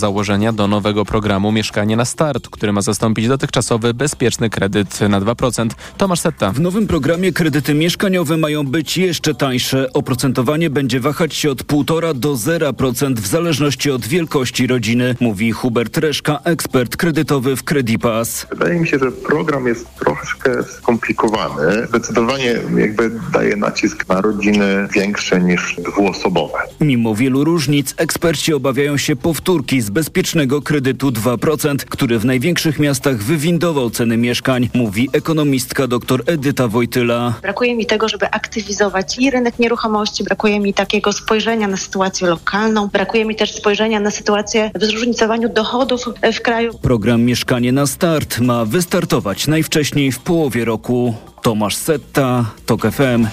założenia do nowego programu Mieszkanie na Start, który ma zastąpić dotychczasowy bezpieczny kredyt na 2%. Tomasz Setta. W nowym programie kredyty mieszkaniowe mają być jeszcze tańsze. Oprocentowanie będzie wahać się od 1,5 do 0% w zależności od wielkości rodziny, mówi Hubert Reszka, ekspert kredytowy w Credipas. Wydaje mi się, że program jest troszkę skomplikowany. Zdecydowanie jakby daje nacisk na rodziny większe niż dwuosobowe. Mimo wielu różnic, eksperci obawiają się powtórki z bezpiecznego kredytu 2%, który w największych miastach wywindował ceny mieszkań, mówi ekonomistka dr Edyta Wojtyla. Brakuje mi tego, żeby aktywizować i rynek nieruchomości, brakuje mi takiego spojrzenia na sytuację lokalną, brakuje mi też spojrzenia na sytuację w zróżnicowaniu dochodów w kraju. Program Mieszkanie na Start ma wystartować najwcześniej w połowie roku. Tomasz Setta, TOK FM.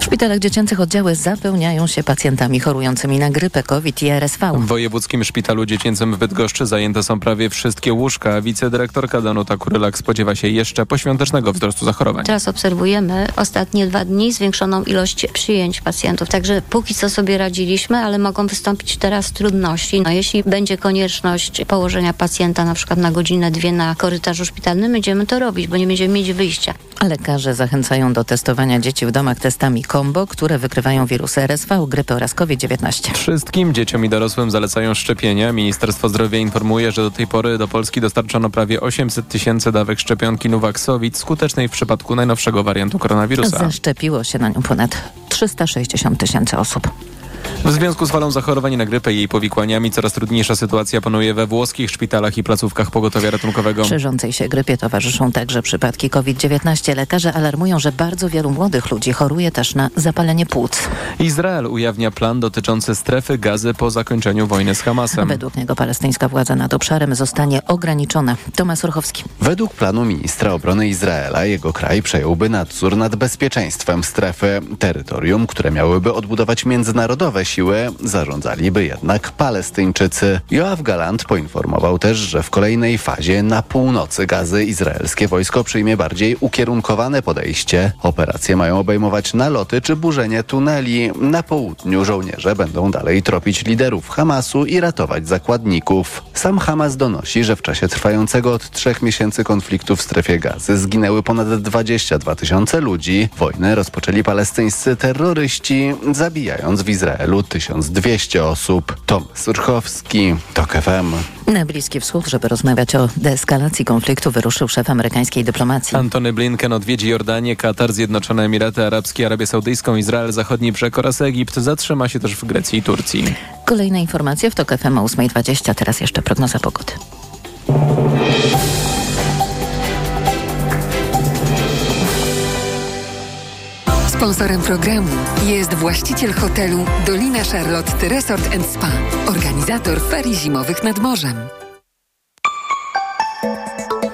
W szpitalach dziecięcych oddziały zapełniają się pacjentami chorującymi na grypę COVID i RSV. W Wojewódzkim Szpitalu Dziecięcym w Bydgoszczy zajęte są prawie wszystkie łóżka. Wicedyrektorka Danuta Kurylak spodziewa się jeszcze poświątecznego wzrostu zachorowań. Teraz obserwujemy ostatnie dwa dni zwiększoną ilość przyjęć pacjentów, także póki co sobie radziliśmy, ale mogą wystąpić teraz trudności. No, jeśli będzie konieczność położenia pacjenta na przykład na godzinę, dwie na korytarzu szpitalnym, będziemy to robić, bo nie będziemy mieć wyjścia. Lekarze zachęcają do testowania dzieci w domach testami kombo, które wykrywają wirusy RSV, grypy oraz COVID-19. Wszystkim dzieciom i dorosłym zalecają szczepienia. Ministerstwo Zdrowia informuje, że do tej pory do Polski dostarczono prawie 800 tysięcy dawek szczepionki Nuvaxovid, skutecznej w przypadku najnowszego wariantu koronawirusa. Zaszczepiło się na nią ponad 360 tysięcy osób. W związku z falą zachorowań na grypę i jej powikłaniami coraz trudniejsza sytuacja panuje we włoskich szpitalach i placówkach pogotowia ratunkowego. Szerzącej się grypie towarzyszą także przypadki COVID-19. Lekarze alarmują, że bardzo wielu młodych ludzi choruje też na zapalenie płuc. Izrael ujawnia plan dotyczący strefy gazy po zakończeniu wojny z Hamasem. Według niego palestyńska władza nad obszarem zostanie ograniczona. Tomasz Urchowski. Według planu ministra obrony Izraela jego kraj przejąłby nadzór nad bezpieczeństwem strefy. Terytorium, które miałyby odbudować międzynarodowe siły zarządzaliby jednak Palestyńczycy. Joachim Galant poinformował też, że w kolejnej fazie na północy gazy izraelskie wojsko przyjmie bardziej ukierunkowane podejście. Operacje mają obejmować naloty czy burzenie tuneli. Na południu żołnierze będą dalej tropić liderów Hamasu i ratować zakładników. Sam Hamas donosi, że w czasie trwającego od trzech miesięcy konfliktu w strefie gazy zginęły ponad 22 tysiące ludzi. Wojnę rozpoczęli palestyńscy terroryści, zabijając w Izraelu 1200 osób. Tom Surchowski, TOK FM. Na Bliski Wschód, żeby rozmawiać o deeskalacji konfliktu, wyruszył szef amerykańskiej dyplomacji. Antony Blinken odwiedzi Jordanię, Katar, Zjednoczone Emiraty Arabskie, Arabię Saudyjską, Izrael, Zachodni Brzeg oraz Egipt. Zatrzyma się też w Grecji i Turcji. Kolejne informacje w TOK FM o 8.20. Teraz jeszcze prognoza pogody. Sponsorem programu jest właściciel hotelu Dolina Charlotte Resort Spa, organizator ferii zimowych nad morzem.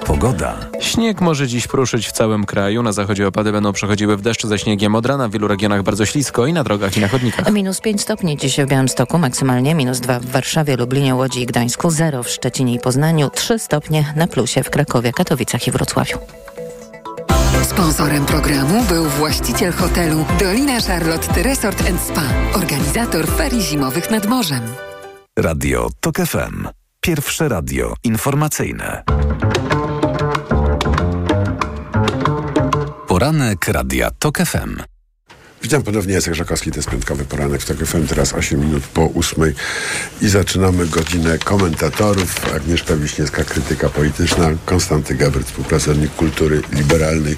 Pogoda. Śnieg może dziś pruszyć w całym kraju. Na zachodzie opady będą przechodziły w deszcz ze śniegiem od rana. W wielu regionach bardzo ślisko i na drogach i na chodnikach. Minus 5 stopni dziś w Białymstoku, maksymalnie minus 2 w Warszawie, Lublinie, Łodzi i Gdańsku, 0 w Szczecinie i Poznaniu, 3 stopnie na plusie w Krakowie, Katowicach i Wrocławiu. Sponsorem programu był właściciel hotelu Dolina Charlotte Resort Spa, organizator ferii zimowych nad morzem. Radio TOK FM. Pierwsze radio informacyjne. Poranek Radia TOK FM. Witam ponownie, Jacek Żakowski, to jest piątkowy poranek w TOK FM, teraz 8 minut po 8 i zaczynamy godzinę komentatorów. Agnieszka Wiśniewska, krytyka polityczna, Konstanty Gabryt, współpracownik kultury liberalnej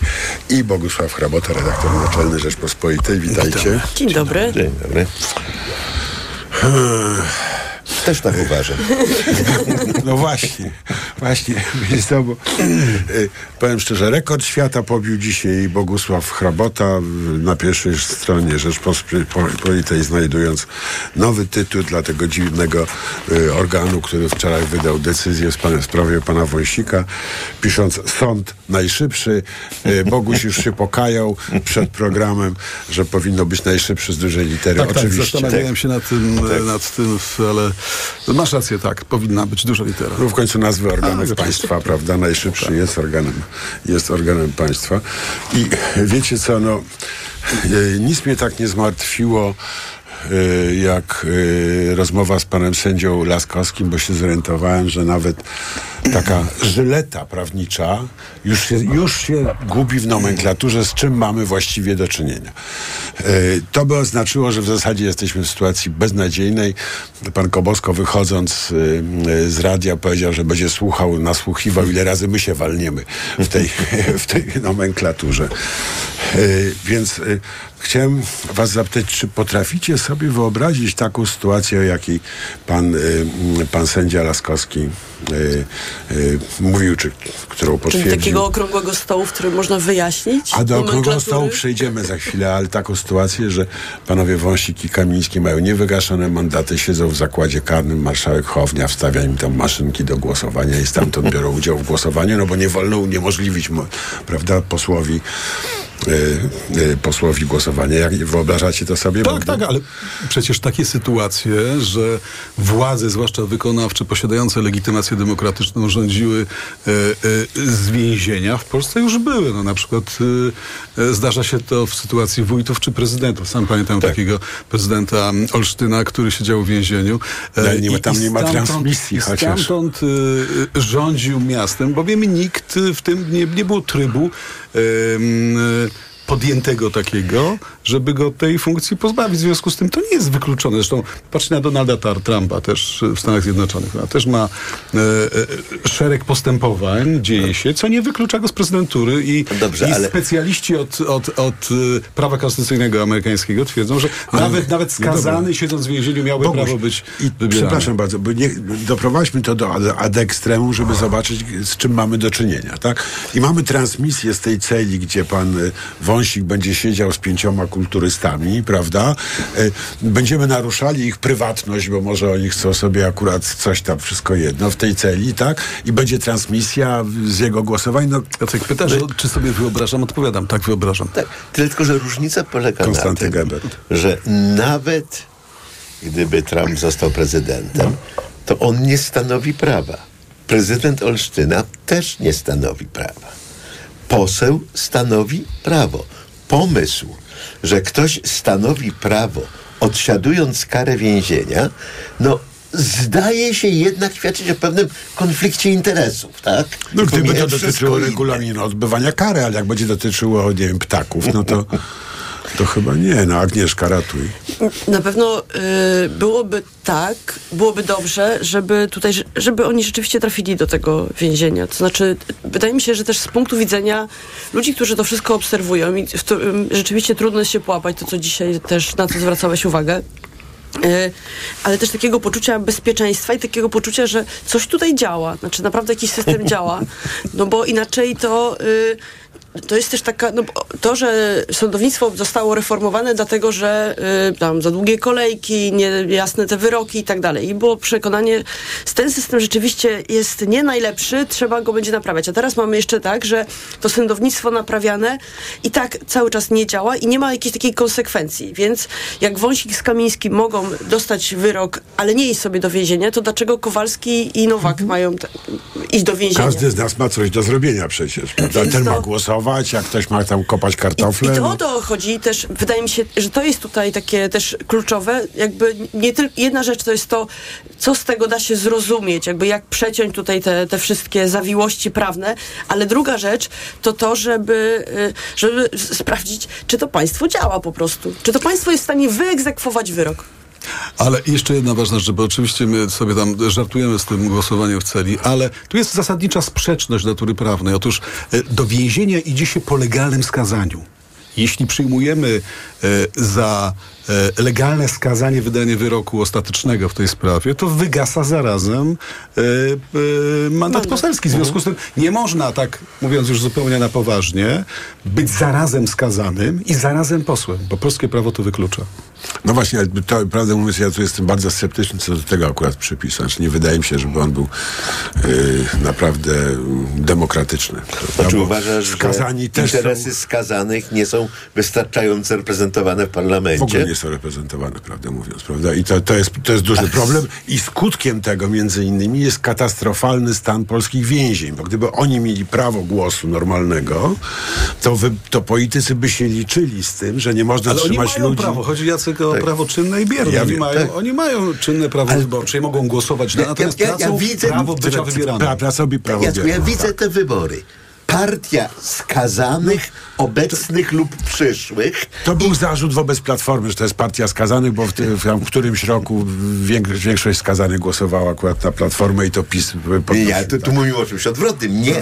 i Bogusław Hrabota, redaktor naczelny Rzeczpospolitej. Witajcie. Dzień dobry. Dzień dobry. Też tak uważam. No właśnie, właśnie. To, bo, y, powiem szczerze, rekord świata pobił dzisiaj Bogusław Hrabota na pierwszej stronie Rzeczpospolitej, znajdując nowy tytuł dla tego dziwnego y, organu, który wczoraj wydał decyzję w, sprawie pana Wąsika, pisząc sąd najszybszy. Y, Boguś już się pokajał przed programem, że powinno być najszybszy z dużej litery. Tak, Oczywiście. tak, zastanawiałem się nad tym, Tak. nad tym, ale masz rację, tak, powinna być duża litera. No w końcu nazwy organów Tak, państwa, prawda? Najszybszy jest organem, jest organem państwa. I wiecie co, no, e, nic mnie tak nie zmartwiło jak y, rozmowa z panem sędzią Laskowskim, bo się zorientowałem, że nawet taka żyleta prawnicza już się, już się gubi w nomenklaturze, z czym mamy właściwie do czynienia. Y, To by oznaczyło, że w zasadzie jesteśmy w sytuacji beznadziejnej. Pan Kobosko wychodząc y, y, z radia powiedział, że będzie słuchał, nasłuchiwał, ile razy my się walniemy w tej, w tej nomenklaturze. Y, Więc y, chciałem was zapytać, czy potraficie sobie wyobrazić taką sytuację, o jakiej pan, y, pan sędzia Laskowski y, y, mówił, czy którą Czyli potwierdził? takiego okrągłego stołu, w którym można wyjaśnić A do okrągłego stołu przejdziemy za chwilę, ale taką sytuację, że panowie Wąsik i Kamiński mają niewygaszone mandaty, siedzą w zakładzie karnym, marszałek Hołownia wstawia im tam maszynki do głosowania i stamtąd biorą udział w głosowaniu, no bo nie wolno uniemożliwić, mo- prawda, posłowi posłowi głosowania. Jak wyobrażacie to sobie? Tak, tak, ale przecież takie sytuacje, że władze, zwłaszcza wykonawcze, posiadające legitymację demokratyczną, rządziły e, e, z więzienia, w Polsce już były. No, na przykład e, e, zdarza się to w sytuacji wójtów czy prezydentów. Sam pamiętam takiego prezydenta Olsztyna, który siedział w więzieniu. e, nie i- tam i nie ma transmisji chociaż. Stamtąd e, e, rządził miastem, bowiem nikt w tym nie, nie było trybu e, podjętego takiego, żeby go tej funkcji pozbawić. W związku z tym to nie jest wykluczone. Zresztą patrzcie na Donalda Trumpa też w Stanach Zjednoczonych. On też ma e, e, szereg postępowań, dzieje się, co nie wyklucza go z prezydentury i, dobrze, i ale- specjaliści od, od, od e, prawa konstytucyjnego amerykańskiego twierdzą, że Ale- nawet, nawet dobra. skazany siedząc w więzieniu miałby Boguś, prawo być I wybierany. przepraszam bardzo, bo nie, doprowadźmy to do ad, żeby zobaczyć, z czym mamy do czynienia, tak? I mamy transmisję z tej celi, gdzie pan y, Wąsik będzie siedział z pięcioma kulturystami, prawda? Y, Będziemy naruszali ich prywatność, bo może oni chcą sobie akurat coś tam, wszystko jedno w tej celi, tak? I będzie transmisja z jego głosowań. No, Jacek pyta, że, czy sobie wyobrażam? Odpowiadam, tak wyobrażam. Tak, tylko że różnica polega Konstanty na tym, Gebert. że nawet gdyby Trump został prezydentem, to on nie stanowi prawa. Prezydent Olsztyna też nie stanowi prawa. Poseł stanowi prawo. Pomysł, że ktoś stanowi prawo, odsiadując karę więzienia, no zdaje się jednak świadczyć o pewnym konflikcie interesów, tak? no gdyby to dotyczyło regulaminu odbywania kary, ale jak będzie dotyczyło, nie wiem, ptaków, no to, to chyba nie. No Agnieszka, ratuj. Na pewno y, byłoby tak, byłoby dobrze, żeby tutaj, żeby oni rzeczywiście trafili do tego więzienia. To znaczy, wydaje mi się, że też z punktu widzenia ludzi, którzy to wszystko obserwują i w to, ym, rzeczywiście trudno jest się połapać, to co dzisiaj też na to zwracałeś uwagę. Y, ale też takiego poczucia bezpieczeństwa i takiego poczucia, że coś tutaj działa, znaczy naprawdę jakiś system działa, no bo inaczej to y, to jest też taka, no, to, że sądownictwo zostało reformowane dlatego, że y, tam za długie kolejki, niejasne te wyroki i tak dalej. I było przekonanie, że ten system rzeczywiście jest nie najlepszy, trzeba go będzie naprawiać. A teraz mamy jeszcze tak, że to sądownictwo naprawiane i tak cały czas nie działa i nie ma jakiejś takiej konsekwencji. Więc jak Wąsik z Kamińskim mogą dostać wyrok, ale nie iść sobie do więzienia, to dlaczego Kowalski i Nowak mają te, iść do więzienia? Każdy z nas ma coś do zrobienia przecież. Ten to- ma głosować, a ktoś ma tam kopać kartofle. I to no. o to chodzi też, wydaje mi się, że to jest tutaj takie też kluczowe, jakby nie tylko, jedna rzecz to jest to, co z tego da się zrozumieć, jakby jak przeciąć tutaj te, te wszystkie zawiłości prawne, ale druga rzecz to to, żeby, y, żeby sprawdzić, czy to państwo działa po prostu, czy to państwo jest w stanie wyegzekwować wyrok. Ale jeszcze jedna ważna rzecz, bo oczywiście my sobie tam żartujemy z tym głosowaniem w celi, ale tu jest zasadnicza sprzeczność natury prawnej. Otóż e, do więzienia idzie się po legalnym skazaniu. Jeśli przyjmujemy za e, legalne skazanie wydanie wyroku ostatecznego w tej sprawie, to wygasa zarazem e, e, mandat poselski. W związku z tym nie można, tak mówiąc już zupełnie na poważnie, być zarazem skazanym i zarazem posłem, bo polskie prawo to wyklucza. No właśnie, ale to, prawdę mówiąc, ja tu jestem bardzo sceptyczny co do tego akurat przepisu. Znaczy, nie wydaje mi się, żeby on był y, naprawdę demokratyczny. Znaczy uważasz, skazani że też są... interesy skazanych nie są wystarczająco reprezentowane reprezentowane w W parlamencie. ogóle nie są reprezentowane, prawdę mówiąc, prawda? I to, to, jest, to jest duży problem. I skutkiem tego między innymi jest katastrofalny stan polskich więzień, bo gdyby oni mieli prawo głosu normalnego, to, wy, to politycy by się liczyli z tym, że nie można Ale oni trzymać mają ludzi. prawo. Chodzi Jacek o Tak. prawo czynne i bierne. Ja oni, wiem, mają, tak. oni mają czynne prawo wyborcze i mogą głosować na Ja- natomiast ja- ja tracą widzę- prawo bycia wybieranym. pra- Pracowni prawo ja biorą, widzę tak. te wybory. Partia skazanych, obecnych lub przyszłych. To był zarzut wobec Platformy, że to jest partia skazanych, bo w, ty, w, którymś roku większość skazanych głosowała akurat na Platformę i to PiS nie, ale tu, tu mówimy o czymś odwrotnym. Nie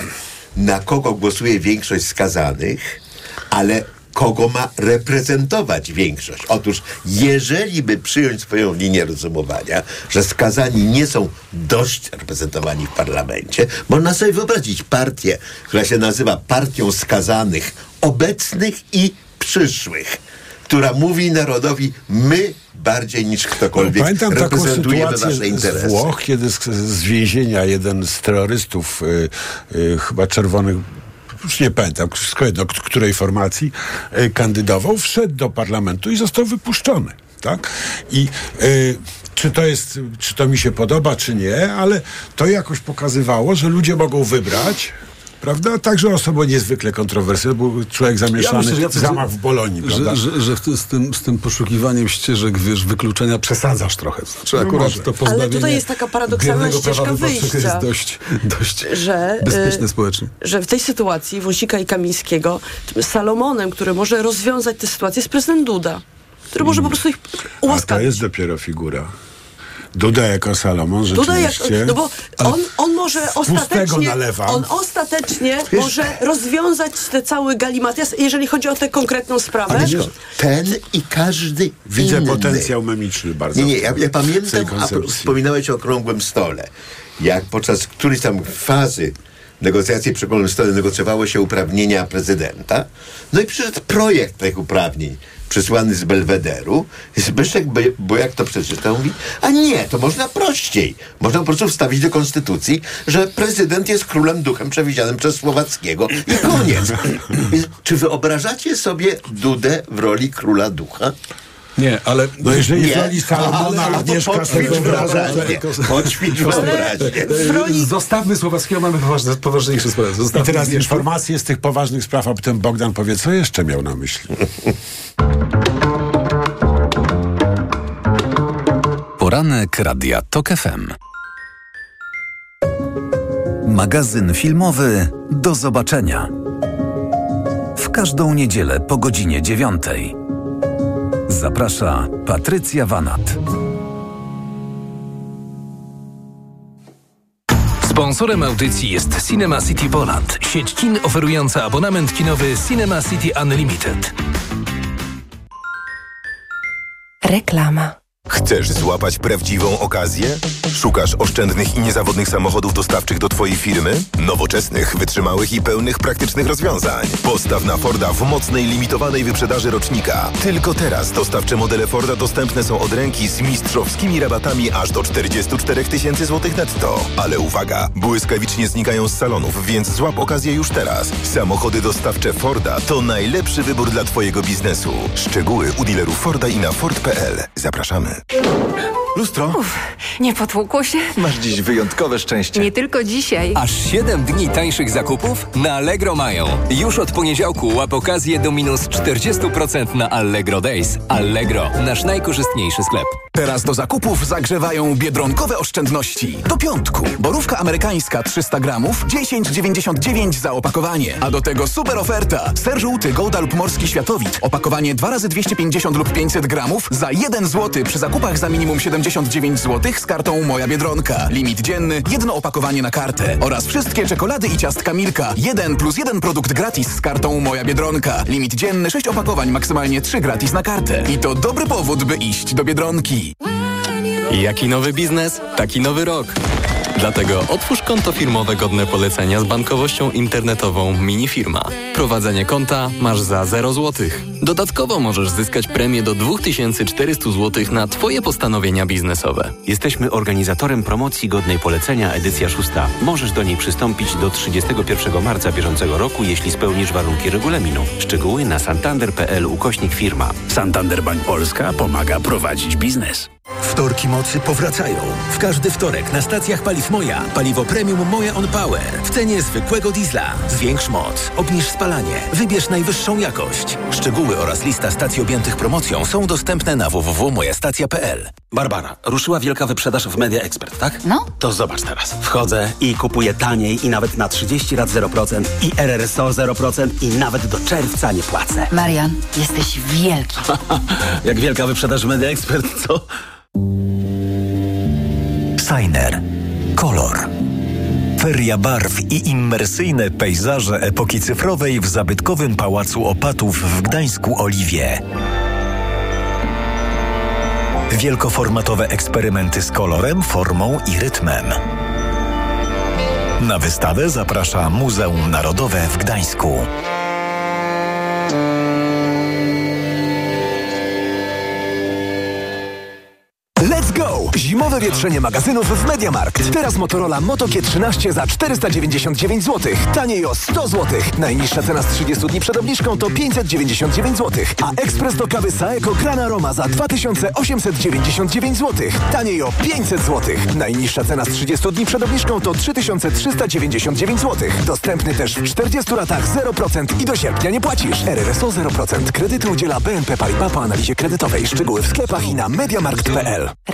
na kogo głosuje większość skazanych, ale kogo ma reprezentować większość. Otóż, jeżeli by przyjąć swoją linię rozumowania, że skazani nie są dość reprezentowani w parlamencie, można sobie wyobrazić partię, która się nazywa Partią Skazanych Obecnych i Przyszłych, która mówi narodowi, my bardziej niż ktokolwiek Pamiętam taką reprezentujemy sytuację z interesy. Włoch, kiedy z, z więzienia jeden z terrorystów, y, y, chyba czerwonych, już nie pamiętam, k- której formacji y, kandydował, wszedł do parlamentu i został wypuszczony. Tak? I y, czy to jest, czy to mi się podoba, czy nie, ale to jakoś pokazywało, że ludzie mogą wybrać. Prawda? Także osoba niezwykle kontrowersyjna, był człowiek zamieszany myślę, że w zamach w Bolonii, prawda? Że, że, że ty, z, tym, z tym poszukiwaniem ścieżek, wiesz, wykluczenia przesadzasz trochę. Znaczy No akurat może. to pozbawienie Ale tutaj jest taka paradoksalna ścieżka wyjścia. jest dość, dość że, bezpieczne y, społecznie. że w tej sytuacji Wąsika i Kamińskiego tym Salomonem, który może rozwiązać tę sytuację jest prezydent Duda, który może po prostu ich A to ułaskawić. jest dopiero figura. Duda jako Salomon Duda jak, rzeczywiście. no bo on, on może ostatecznie, nalewa. on ostatecznie może rozwiązać te cały galimatyas, jeżeli chodzi o tę konkretną sprawę. Ale wiesz, ten i każdy Widzę inny. potencjał memiczny bardzo. Nie, nie, ja, ja pamiętam, a wspominałeś o okrągłym stole. Jak podczas którejś tam fazy negocjacji przy okrągłym stole negocjowało się uprawnienia prezydenta, no i przyszedł projekt tych uprawnień przysłany z Belwederu. I Zbyszek, bo, bo jak to przeczytał, mówi, a nie, to można prościej. Można po prostu wstawić do konstytucji, że prezydent jest królem duchem przewidzianym przez Słowackiego i koniec. Czy wyobrażacie sobie Dudę w roli króla ducha? Nie, ale... No jeżeli Nie. w roli Salomona Ale- Agnieszka poćwicz wyobraźnię. W roli Zostawmy Słowackiego, mamy poważne, poważniejsze sprawy. I Zostawmy teraz Agnieszkę. informacje z tych poważnych spraw, a potem Bogdan powie, co jeszcze miał na myśli. Poranek Radia TOK FM. Magazyn filmowy Do zobaczenia. W każdą niedzielę po godzinie dziewiątej. Zaprasza Patrycja Wanat. Sponsorem audycji jest Cinema City Poland, sieć kin oferująca abonament kinowy Cinema City Unlimited. Reklama. Chcesz złapać prawdziwą okazję? Szukasz oszczędnych i niezawodnych samochodów dostawczych do Twojej firmy? Nowoczesnych, wytrzymałych i pełnych praktycznych rozwiązań. Postaw na Forda w mocnej, limitowanej wyprzedaży rocznika. Tylko teraz dostawcze modele Forda dostępne są od ręki z mistrzowskimi rabatami aż do 44 tysięcy złotych netto. Ale uwaga, błyskawicznie znikają z salonów, więc złap okazję już teraz. Samochody dostawcze Forda to najlepszy wybór dla Twojego biznesu. Szczegóły u dealerów Forda i na Ford.pl. Zapraszamy. Lustro, Nie potłukło się? masz dziś wyjątkowe szczęście. Nie tylko dzisiaj. Aż 7 dni tańszych zakupów na Allegro mają. Już od poniedziałku łap okazję do minus 40% na Allegro Days. Allegro, nasz najkorzystniejszy sklep. Teraz do zakupów zagrzewają biedronkowe oszczędności. Do piątku. Borówka amerykańska 300 gramów, 10,99 za opakowanie. A do tego super oferta. Ser żółty Gouda lub Morski Światowit. Opakowanie 2 razy 250 lub 500 gramów za 1 zł przy zakupach za minimum 79 zł z kartą Moja Biedronka. Limit dzienny, jedno opakowanie na kartę. Oraz wszystkie czekolady i ciastka Milka. Jeden plus jeden produkt gratis z kartą Moja Biedronka. Limit dzienny, 6 opakowań, maksymalnie 3 gratis na kartę. I to dobry powód, by iść do Biedronki. Jaki nowy biznes, taki nowy rok. Dlatego otwórz konto firmowe godne polecenia z bankowością internetową Minifirma. Prowadzenie konta masz za 0 zł. Dodatkowo możesz zyskać premię do 2400 zł na Twoje postanowienia biznesowe. Jesteśmy organizatorem promocji godnej polecenia edycja szósta. Możesz do niej przystąpić do 31 marca bieżącego roku, jeśli spełnisz warunki regulaminu. Szczegóły na santander.pl ukośnik firma. Santander Bank Polska pomaga prowadzić biznes. Wtorki mocy powracają. W każdy wtorek na stacjach paliw Moja paliwo premium Moja On Power w cenie zwykłego diesla. Zwiększ moc, obniż spalanie, wybierz najwyższą jakość. Szczegóły oraz lista stacji objętych promocją są dostępne na www.mojastacja.pl. Barbara, ruszyła wielka wyprzedaż w Media Expert, tak? No. To zobacz teraz. Wchodzę i kupuję taniej i nawet na 30 lat 0% i RRSO 0% i nawet do czerwca nie płacę. Marian, jesteś wielki. Jak wielka wyprzedaż w Media Expert, co? Signer. Kolor. Feria barw i immersyjne pejzaże epoki cyfrowej w zabytkowym Pałacu Opatów w Gdańsku Oliwie. Wielkoformatowe eksperymenty z kolorem, formą i rytmem. Na wystawę zaprasza Muzeum Narodowe w Gdańsku. Go! Zimowe wietrzenie magazynów w Mediamarkt. Teraz Motorola Moto G13 za 499 zł. Taniej o 100 zł. Najniższa cena z 30 dni przed obniżką to 599 zł. A ekspres do kawy Saeco Grana Roma za 2899 zł. Taniej o 500 zł. Najniższa cena z 30 dni przed obniżką to 3399 zł. Dostępny też w 40 latach 0% i do sierpnia nie płacisz. RRSO 0%. Kredyty udziela BNP Paribas po analizie kredytowej. Szczegóły w sklepach i na mediamarkt.pl.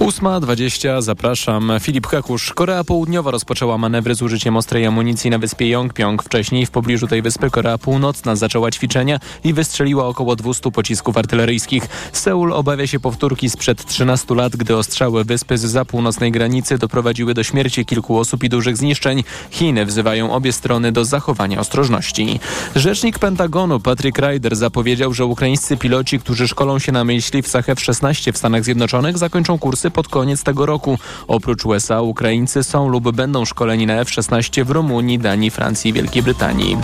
8.20, zapraszam. Filip Kakusz. Korea Południowa rozpoczęła manewry z użyciem ostrej amunicji na wyspie Yongpyong. Wcześniej w pobliżu tej wyspy Korea Północna zaczęła ćwiczenia i wystrzeliła około 200 pocisków artyleryjskich. Seul obawia się powtórki sprzed 13 lat, gdy ostrzały wyspy z północnej granicy doprowadziły do śmierci kilku osób i dużych zniszczeń. Chiny wzywają obie strony do zachowania ostrożności. Rzecznik Pentagonu Patrick Ryder zapowiedział, że ukraińscy piloci, którzy szkolą się na myśliwcach F-16 w Stanach Zjednoczonych zakończą kursy pod koniec tego roku. Oprócz USA Ukraińcy są lub będą szkoleni na F-16 w Rumunii, Danii, Francji i Wielkiej Brytanii.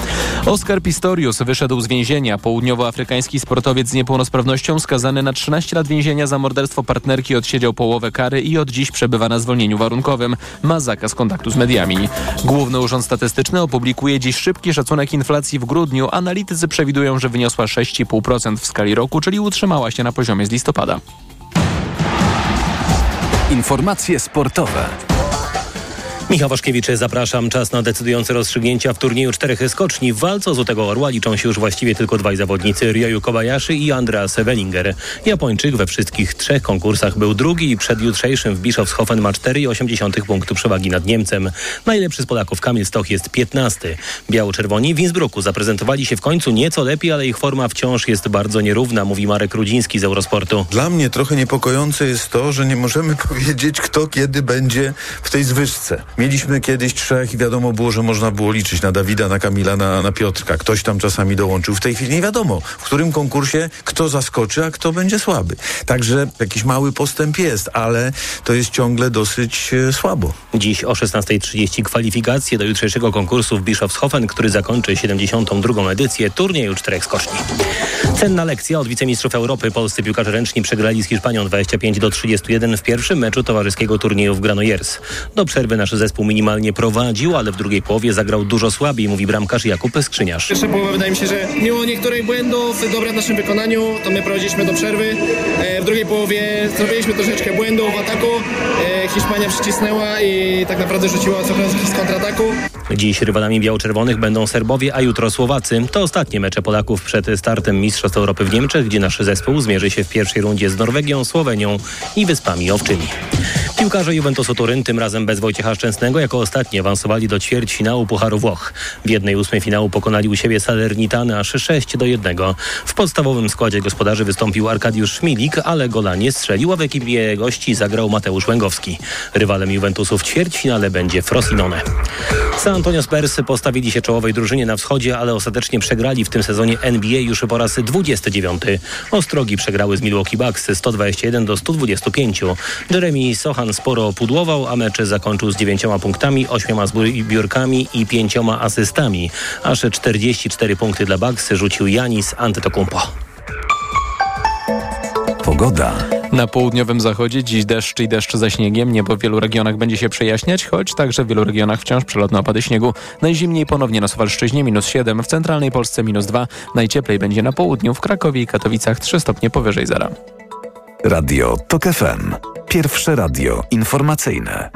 Oscar Pistorius wyszedł z więzienia. Południowoafrykański sportowiec z niepełnosprawnością skazany na 13 lat więzienia za morderstwo partnerki odsiedział połowę kary i od dziś przebywa na zwolnieniu warunkowym. Ma zakaz kontaktu z mediami. Główny Urząd Statystyczny opublikuje dziś szybki szacunek inflacji w grudniu. Analitycy przewidują, że wyniosła 6,5% w skali roku, czyli utrzymała się na poziomie z listopada. Informacje sportowe. Michał Waszkiewicz, zapraszam. Czas na decydujące rozstrzygnięcia w turnieju czterech skoczni. W walce o Złotego Orła liczą się już właściwie tylko dwaj zawodnicy, Ryoyu Kobayashi i Andreas Wellinger. Japończyk we wszystkich trzech konkursach był drugi i przed jutrzejszym w Bischofshofen ma 4,8 punktu przewagi nad Niemcem. Najlepszy z Polaków Kamil Stoch jest 15. Biało-czerwoni w Innsbrucku zaprezentowali się w końcu nieco lepiej, ale ich forma wciąż jest bardzo nierówna, mówi Marek Rudziński z Eurosportu. Dla mnie trochę niepokojące jest to, że nie możemy powiedzieć, kto kiedy będzie w tej zwyżce. Mieliśmy kiedyś trzech i wiadomo było, że można było liczyć na Dawida, na Kamila, na, na Piotrka. Ktoś tam czasami dołączył. W tej chwili nie wiadomo, w którym konkursie kto zaskoczy, a kto będzie słaby. Także jakiś mały postęp jest, ale to jest ciągle dosyć e, słabo. Dziś o 16.30 kwalifikacje do jutrzejszego konkursu w Bischofshofen, który zakończy 72. edycję turnieju czterech skoczni. Cenna lekcja od wicemistrzów Europy. Polscy piłkarze ręczni przegrali z Hiszpanią 25 do 31 w pierwszym meczu towarzyskiego turnieju w Granollers. Do przerwy nasz zespół minimalnie prowadził, ale w drugiej połowie zagrał dużo słabiej, mówi bramkarz Jakub Skrzyniarz. Pierwsza połowa wydaje mi się, że mimo niektórych błędów, dobra w naszym wykonaniu, to my prowadziliśmy do przerwy. E, w drugiej połowie zrobiliśmy troszeczkę błędów w ataku. E, Hiszpania przycisnęła i tak naprawdę rzuciła co z kontrataku. Dziś rywalami biało-czerwonych będą Serbowie, a jutro Słowacy. To ostatnie mecze Polaków przed startem Mistrzostw Europy w Niemczech, gdzie nasz zespół zmierzy się w pierwszej rundzie z Norwegią, Słowenią i Wyspami Owczymi. Piłkarze Juventusu Turyn, tym razem bez Wojciecha Szczęsnego, jako ostatni awansowali do ćwierćfinału Pucharu Włoch. W jednej ósmej finału pokonali u siebie Salernitany aż 6 do 1. W podstawowym składzie gospodarzy wystąpił Arkadiusz Szmilik, ale gola nie strzelił, a w ekipie gości zagrał Mateusz Łęgowski. Rywalem Juventusu w ćwierćfinale będzie Frosinone. Antonio Spurs postawili się czołowej drużynie na wschodzie, ale ostatecznie przegrali w tym sezonie NBA już po raz 29. Ostrogi przegrały z Milwaukee Bucks 121 do 125. Jeremy Sohan sporo pudłował, a mecz zakończył z dziewięcioma punktami, ośmioma zbiórkami i pięcioma asystami. Aż 44 punkty dla Bucks rzucił Janis Antetokounmpo. Pogoda. Na południowym zachodzie dziś deszcz i deszcz ze śniegiem. Niebo w wielu regionach będzie się przejaśniać, choć także w wielu regionach wciąż przelotne opady śniegu. Najzimniej ponownie na Suwalszczyźnie minus 7, w centralnej Polsce minus 2. Najcieplej będzie na południu, w Krakowie i Katowicach 3 stopnie powyżej zera. Radio TOK FM. Pierwsze radio informacyjne.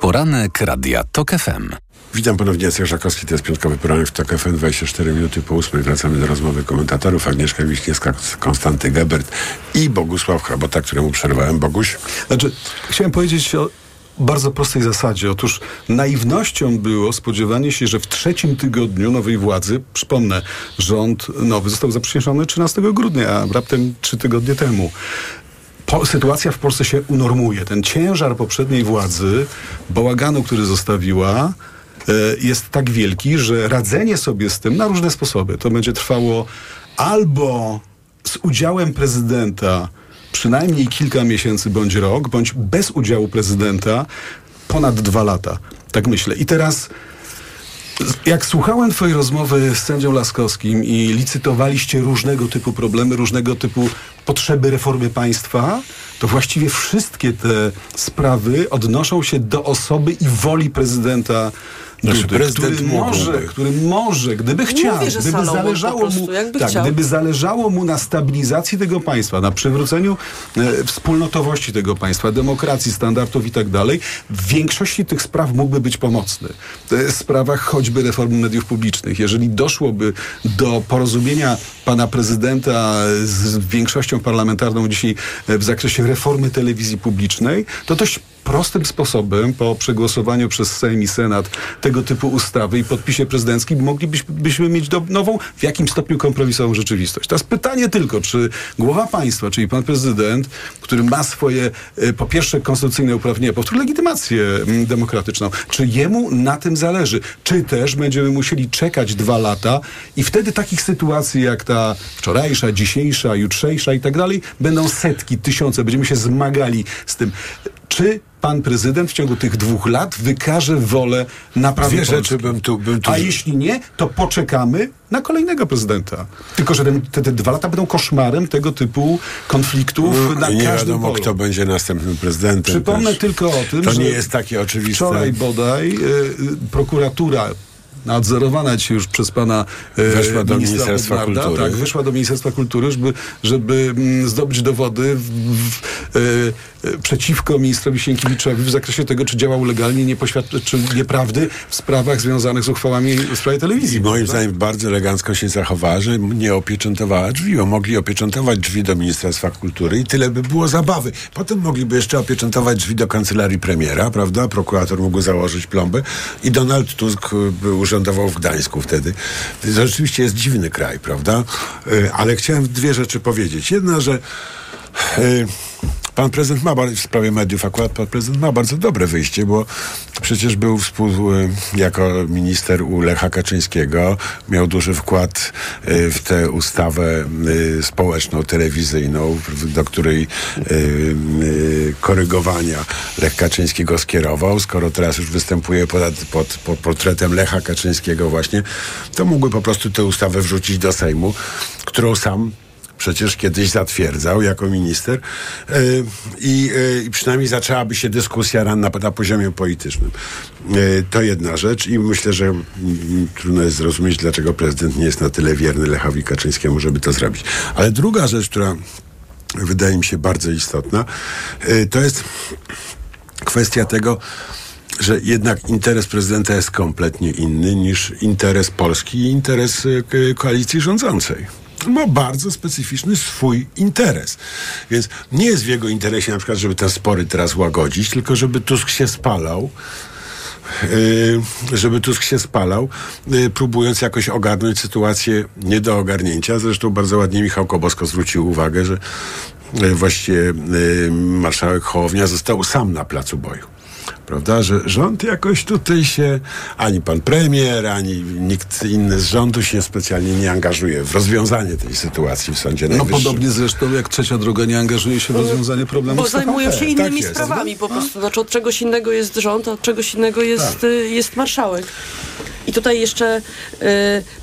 Poranek Radia TOK FM. Witam ponownie, Jacek Żakowski, to jest piątkowy poranek w TOK FM, 24 minuty po 8. Wracamy do rozmowy komentatorów. Agnieszka Wiśniewska, Konstanty Gebert i Bogusław Hrabota, któremu przerwałem. Boguś? Znaczy, chciałem powiedzieć o bardzo prostej zasadzie. Otóż naiwnością było spodziewanie się, że w trzecim tygodniu nowej władzy, przypomnę, rząd nowy został zaprzysiężony 13 grudnia, a raptem trzy tygodnie temu. Po, sytuacja w Polsce się unormuje. Ten ciężar poprzedniej władzy, bałaganu, który zostawiła, jest tak wielki, że radzenie sobie z tym na różne sposoby to będzie trwało albo z udziałem prezydenta przynajmniej kilka miesięcy bądź rok, bądź bez udziału prezydenta ponad dwa lata. Tak myślę. I teraz jak słuchałem twojej rozmowy z sędzią Laskowskim i licytowaliście różnego typu problemy, różnego typu potrzeby reformy państwa, to właściwie wszystkie te sprawy odnoszą się do osoby i woli prezydenta Znaczy, Dudy, prezydent który mógłby. może, który może, gdyby chciał, Mówię, gdyby zależało prostu, mu, tak, chciał. gdyby zależało mu na stabilizacji tego państwa, na przywróceniu e, wspólnotowości tego państwa, demokracji, standardów i tak dalej, w większości tych spraw mógłby być pomocny. W sprawach choćby reformy mediów publicznych. Jeżeli doszłoby do porozumienia pana prezydenta z większością parlamentarną dzisiaj e, w zakresie reformy telewizji publicznej, to dość prostym sposobem po przegłosowaniu przez Sejm i Senat tego typu ustawy i podpisie prezydenckim moglibyśmy mieć do, nową, w jakim stopniu kompromisową rzeczywistość. Teraz pytanie tylko, czy głowa państwa, czyli pan prezydent, który ma swoje e, po pierwsze konstytucyjne uprawnienia, po drugie legitymację mm, demokratyczną, czy jemu na tym zależy? Czy też będziemy musieli czekać dwa lata i wtedy takich sytuacji jak ta wczorajsza, dzisiejsza, jutrzejsza i tak dalej będą setki, tysiące. Będziemy się zmagali z tym. Czy pan prezydent w ciągu tych dwóch lat wykaże wolę naprawy Dwie rzeczy bym tu... Bym tu A jeśli nie, to poczekamy na kolejnego prezydenta. Tylko, że ten, te, te dwa lata będą koszmarem tego typu konfliktów na I nie każdym wiadomo, polu. kto będzie następnym prezydentem. Przypomnę też. tylko o tym, To że nie jest takie oczywiste. Wczoraj bodaj y, prokuratura nadzorowana dzisiaj już przez pana e, Weszła do Ministerstwa Bodnarda, Kultury. Tak, wyszła do Ministerstwa Kultury, żeby, żeby mm, zdobyć dowody w, w, e, e, przeciwko ministrowi Sienkiewiczowi w zakresie tego, czy działał legalnie, nie poświadczył nieprawdy w sprawach związanych z uchwałami w sprawie telewizji. I moim zdaniem bardzo elegancko się zachowała, że nie opieczętowała drzwi. Bo mogli opieczętować drzwi do Ministerstwa Kultury i tyle by było zabawy. Potem mogliby jeszcze opieczętować drzwi do kancelarii premiera, prawda? Prokurator mógł założyć plombę i Donald Tusk by urzędował w Gdańsku wtedy. To rzeczywiście jest dziwny kraj, prawda? Y, Ale chciałem dwie rzeczy powiedzieć. Jedna, że Pan prezydent ma w sprawie mediów, akurat pan prezydent ma bardzo dobre wyjście, bo przecież był współ, y, jako minister u Lecha Kaczyńskiego, miał duży wkład y, w tę ustawę y, społeczną, telewizyjną, do której korygowania Lech Kaczyńskiego skierował. Skoro teraz już występuje pod, pod, pod portretem Lecha Kaczyńskiego właśnie, to mógłby po prostu tę ustawę wrzucić do Sejmu, którą sam przecież kiedyś zatwierdzał jako minister yy, i yy, i przynajmniej zaczęłaby się dyskusja na, na, poziomie politycznym. Yy, to jedna rzecz i myślę, że mm, trudno jest zrozumieć, dlaczego prezydent nie jest na tyle wierny Lechowi Kaczyńskiemu, żeby to zrobić. Ale druga rzecz, która wydaje mi się bardzo istotna, to jest kwestia tego, że jednak interes prezydenta jest kompletnie inny niż interes Polski i interes koalicji rządzącej. Ma bardzo specyficzny swój interes. Więc nie jest w jego interesie na przykład, żeby te spory teraz łagodzić, tylko żeby Tusk się spalał. Yy, żeby Tusk się spalał, yy, próbując jakoś ogarnąć sytuację nie do ogarnięcia. Zresztą bardzo ładnie Michał Kobosko zwrócił uwagę, że yy, właściwie marszałek Hołownia został sam na placu boju. Prawda? Że rząd jakoś tutaj się, ani pan premier, ani nikt inny z rządu się specjalnie nie angażuje w rozwiązanie tej sytuacji w Sądzie No Najwyższym. podobnie zresztą jak trzecia droga nie angażuje się w rozwiązanie problemu Bo zajmują się innymi tak jest. sprawami po prostu. Znaczy od czegoś innego jest rząd, a od czegoś innego jest, y, jest marszałek. I tutaj jeszcze y,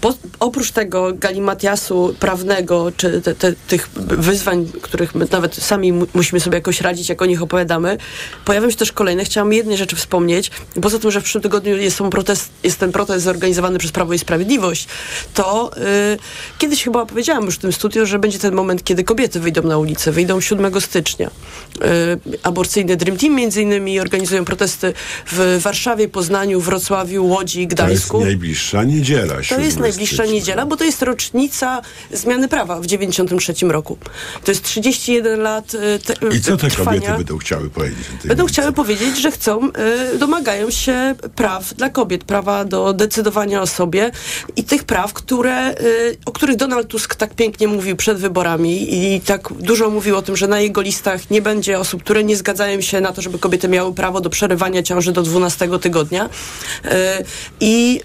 po, oprócz tego galimatiasu prawnego, czy te, te, tych wyzwań, których my nawet sami mu, musimy sobie jakoś radzić, jak o nich opowiadamy, pojawią się też kolejne. Chciałam jednej rzeczy wspomnieć. Poza tym, że w przyszłym tygodniu jest, protest, jest ten protest zorganizowany przez Prawo i Sprawiedliwość, to y, kiedyś chyba opowiedziałam już w tym studiu, że będzie ten moment, kiedy kobiety wyjdą na ulicę. Wyjdą 7 stycznia. Y, aborcyjny Dream Team między innymi organizują protesty w Warszawie, Poznaniu, Wrocławiu, Łodzi, To Gdańsku. najbliższa niedziela. To 7 jest najbliższa stycznia. niedziela, bo to jest rocznica zmiany prawa w 93 roku. To jest 31 lat y, te, I co te trwania. kobiety będą chciały powiedzieć? Będą ulicy? chciały powiedzieć, że chcą, y, domagają się praw dla kobiet, prawa do decydowania o sobie i tych praw, które, y, o których Donald Tusk tak pięknie mówił przed wyborami i tak dużo mówił o tym, że na jego listach nie będzie osób, które nie zgadzają się na to, żeby kobiety miały prawo do przerywania ciąży do 12 tygodnia. Y, I, y,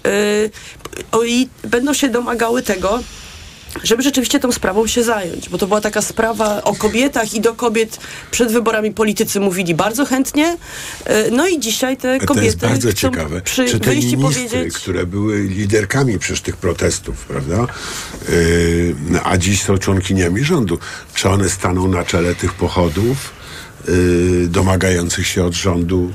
I będą się domagały tego, żeby rzeczywiście tą sprawą się zająć, bo to była taka sprawa o kobietach i do kobiet przed wyborami politycy mówili bardzo chętnie. E, No i dzisiaj te To kobiety jest bardzo ciekawe. przy, Czy te ministry, powiedzieć... które były liderkami przecież tych protestów, prawda? Yy, a dziś są członkiniami rządu. Czy one staną na czele tych pochodów yy, domagających się od rządu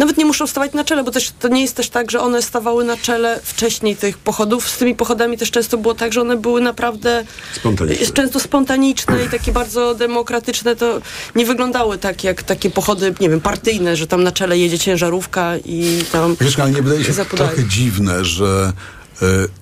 Nawet nie muszą stawać na czele, bo też to nie jest też tak, że one stawały na czele wcześniej tych pochodów. Z tymi pochodami też często było tak, że one były naprawdę Spontaniczne. często spontaniczne i takie bardzo demokratyczne. To nie wyglądały tak jak takie pochody, nie wiem, partyjne, że tam na czele jedzie ciężarówka i tam Wiesz, ale nie wydaje się zapodaje. trochę dziwne, że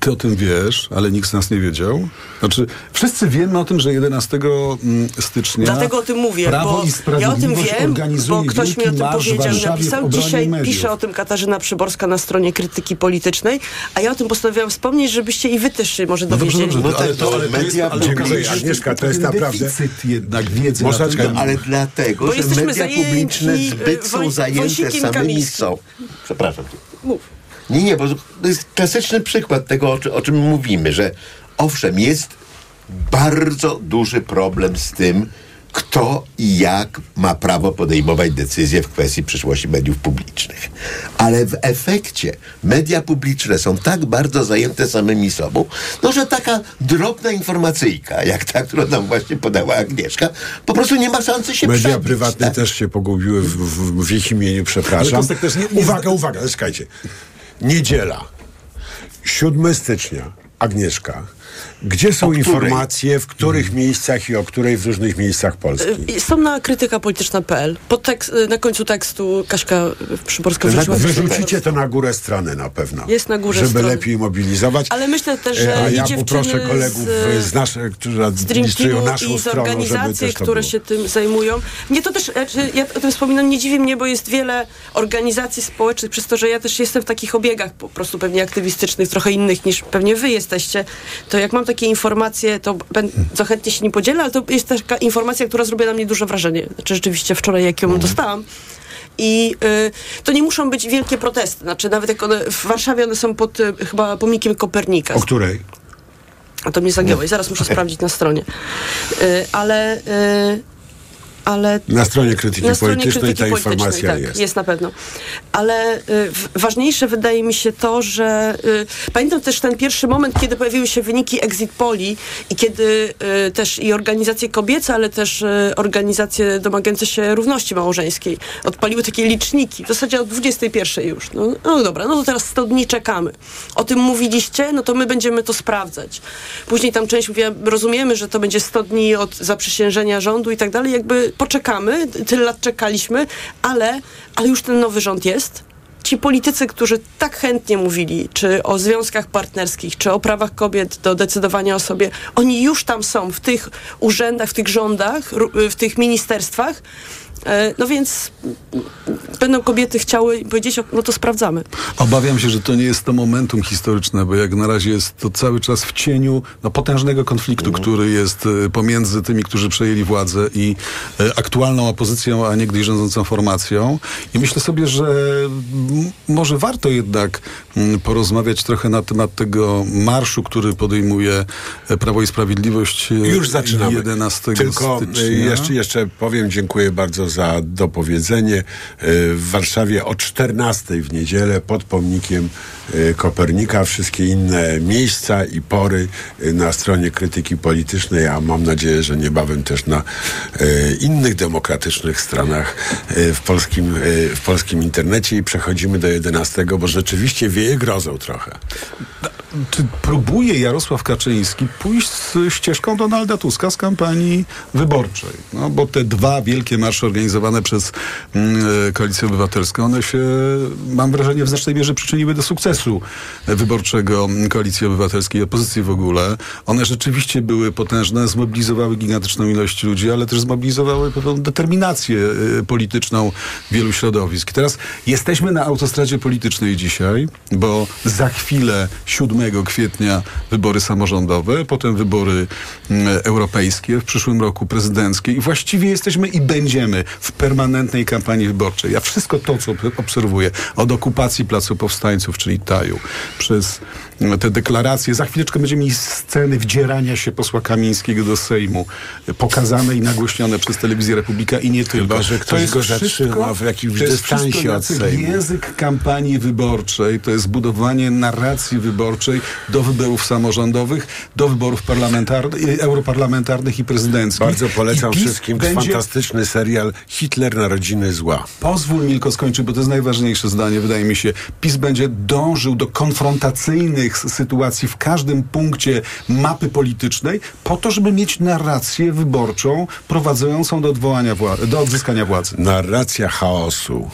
ty o tym wiesz, ale nikt z nas nie wiedział? Znaczy, wszyscy wiemy o tym, że 11 mm, stycznia Dlatego o tym mówię, Prawo bo i ja o tym wiem, bo ktoś mi o tym powiedział napisał. Dzisiaj mediów. pisze o tym Katarzyna Przyborska na stronie krytyki politycznej, a ja o tym postanowiłam wspomnieć, żebyście i wy też się może No dobrze, dowiedzieli. dobrze, ale to, ale media publiczne- Agnieszka, to jest naprawdę- deficyt jednak wiedzy Może na ten. Ale dlatego, Bo że jesteśmy media publiczne zbyt y, są zajęte samymi są. Przepraszam. Mów. Nie, nie, bo to jest klasyczny przykład tego, o, o czym mówimy, że owszem, jest bardzo duży problem z tym, kto i jak ma prawo podejmować decyzje w kwestii przyszłości mediów publicznych. Ale w efekcie media publiczne są tak bardzo zajęte samymi sobą, no że taka drobna informacyjka, jak ta, którą nam właśnie podała Agnieszka, po prostu nie ma szansy się Media przebić. prywatne tak? też się pogubiły w, w, w ich imieniu, przepraszam. tak nie- nie- Uwaga, uwaga, czekajcie. Niedziela, 7 stycznia, Agnieszka. Gdzie są informacje, w których miejscach i o której w różnych miejscach Polski? Y, Są na krytykapolityczna.pl. Pod tekst, y, na końcu tekstu Kaśka Przyborska wrzuciła. Wyrzucicie to na górę strony na pewno. Jest na górze Żeby strony. lepiej mobilizować. Ale myślę też, E, że A i ja poproszę kolegów z, z, z naszej, którzy administrują naszą i z to które było. się tym zajmują. Mnie to też, znaczy, ja o tym wspominam, nie dziwi mnie, bo jest wiele organizacji społecznych, przez to, że ja też jestem w takich obiegach po prostu pewnie aktywistycznych, trochę innych niż pewnie wy jesteście, to jak mam takie informacje, to co chętnie się nie podzielę, ale to jest taka informacja, która zrobiła na mnie duże wrażenie. Znaczy rzeczywiście wczoraj, jak ją dostałam, i y, to nie muszą być wielkie protesty. Znaczy, nawet jak one w Warszawie one są pod y, chyba pomnikiem Kopernika. O której? A to mnie zagiąłeś, zaraz muszę sprawdzić na stronie. Y, ale. Y, ale Na stronie krytyki na stronie politycznej krytyki ta politycznej, informacja tak, jest. jest na pewno. Ale y, ważniejsze wydaje mi się to, że y, pamiętam też ten pierwszy moment, kiedy pojawiły się wyniki exit poli i kiedy y, też i organizacje kobiece, ale też organizacje domagające się równości małżeńskiej odpaliły takie liczniki, w zasadzie od 21 już. No, no dobra, no to teraz 100 dni czekamy. O tym mówiliście, no to my będziemy to sprawdzać. Później tam część mówiła, rozumiemy, że to będzie 100 dni od zaprzysiężenia rządu i tak dalej, jakby poczekamy, tyle lat czekaliśmy, ale, ale już ten nowy rząd jest. Ci politycy, którzy tak chętnie mówili, czy o związkach partnerskich, czy o prawach kobiet do decydowania o sobie, oni już tam są, w tych urzędach, w tych rządach, w tych ministerstwach. E, No więc będą kobiety chciały powiedzieć, no to sprawdzamy. Obawiam się, że to nie jest to momentum historyczne, bo jak na razie jest to cały czas w cieniu no, potężnego konfliktu, który jest e, pomiędzy tymi, którzy przejęli władzę i e, aktualną opozycją, a niegdyś rządzącą formacją. I myślę sobie, że może warto jednak porozmawiać trochę na temat tego marszu, który podejmuje e, Prawo i Sprawiedliwość e, Już zaczynamy. 11 Tylko stycznia. y, jeszcze, jeszcze powiem dziękuję bardzo za dopowiedzenie. W Warszawie o 14 w niedzielę pod pomnikiem Kopernika. Wszystkie inne miejsca i pory na stronie krytyki politycznej, a mam nadzieję, że niebawem też na innych demokratycznych stronach w polskim, w polskim internecie. I przechodzimy do 11, bo rzeczywiście wieje grozą trochę. Czy próbuje Jarosław Kaczyński pójść ścieżką Donalda Tuska z kampanii wyborczej? No, bo te dwa wielkie marsze organizowane przez mm, e, Koalicję Obywatelską, one się, mam wrażenie, w znacznej mierze przyczyniły do sukcesu wyborczego Koalicji Obywatelskiej, opozycji w ogóle. One rzeczywiście były potężne, zmobilizowały gigantyczną ilość ludzi, ale też zmobilizowały pewną determinację e, polityczną wielu środowisk. Teraz jesteśmy na autostradzie politycznej dzisiaj, bo za chwilę 7 kwietnia wybory samorządowe, potem wybory mm, europejskie, w przyszłym roku prezydenckie i właściwie jesteśmy i będziemy w permanentnej kampanii wyborczej. Ja wszystko to, co ob- obserwuję od okupacji Placu Powstańców, czyli Taju, przez mm, te deklaracje, za chwileczkę będziemy mieli sceny wdzierania się posła Kamińskiego do Sejmu, y, pokazane i nagłośnione przez Telewizję Republika i nie tylko. Chyba, że ktoś go zatrzyma w jakimś dystansie od Sejmu. Język kampanii wyborczej to jest budowanie narracji wyborczej do wyborów samorządowych, do wyborów parlamentarnych, europarlamentarnych i prezydenckich. Bardzo polecam wszystkim będzie fantastyczny serial Hitler Narodziny Zła. Pozwól Milko skończyć, bo to jest najważniejsze zdanie, wydaje mi się. PiS będzie dążył do konfrontacyjnych sytuacji w każdym punkcie mapy politycznej po to, żeby mieć narrację wyborczą prowadzącą do odwołania do odzyskania władzy. Narracja chaosu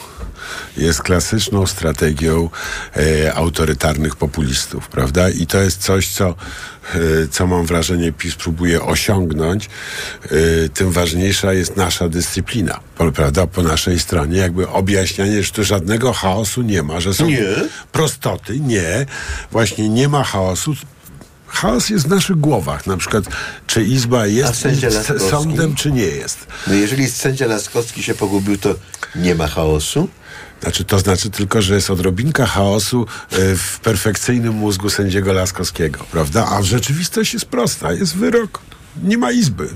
jest klasyczną strategią e, autorytarnych populistów, prawda? I to jest coś, co, e, co mam wrażenie PiS próbuje osiągnąć. E, tym ważniejsza jest nasza dyscyplina, prawda? Po naszej stronie jakby objaśnianie, że tu żadnego chaosu nie ma, że są Nie. prostoty. Nie. Właśnie nie ma chaosu. Chaos jest w naszych głowach. Na przykład, czy Izba jest sądem, czy nie jest. No jeżeli sędzia Laskowski się pogubił, to nie ma chaosu? Znaczy, to znaczy tylko, że jest odrobinka chaosu e, w perfekcyjnym mózgu sędziego Laskowskiego, prawda? A rzeczywistość jest prosta. Jest wyrok. Nie ma izby.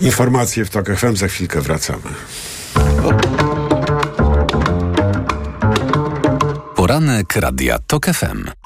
Informacje w TOK FM. Za chwilkę wracamy. Poranek Radia TOK FM.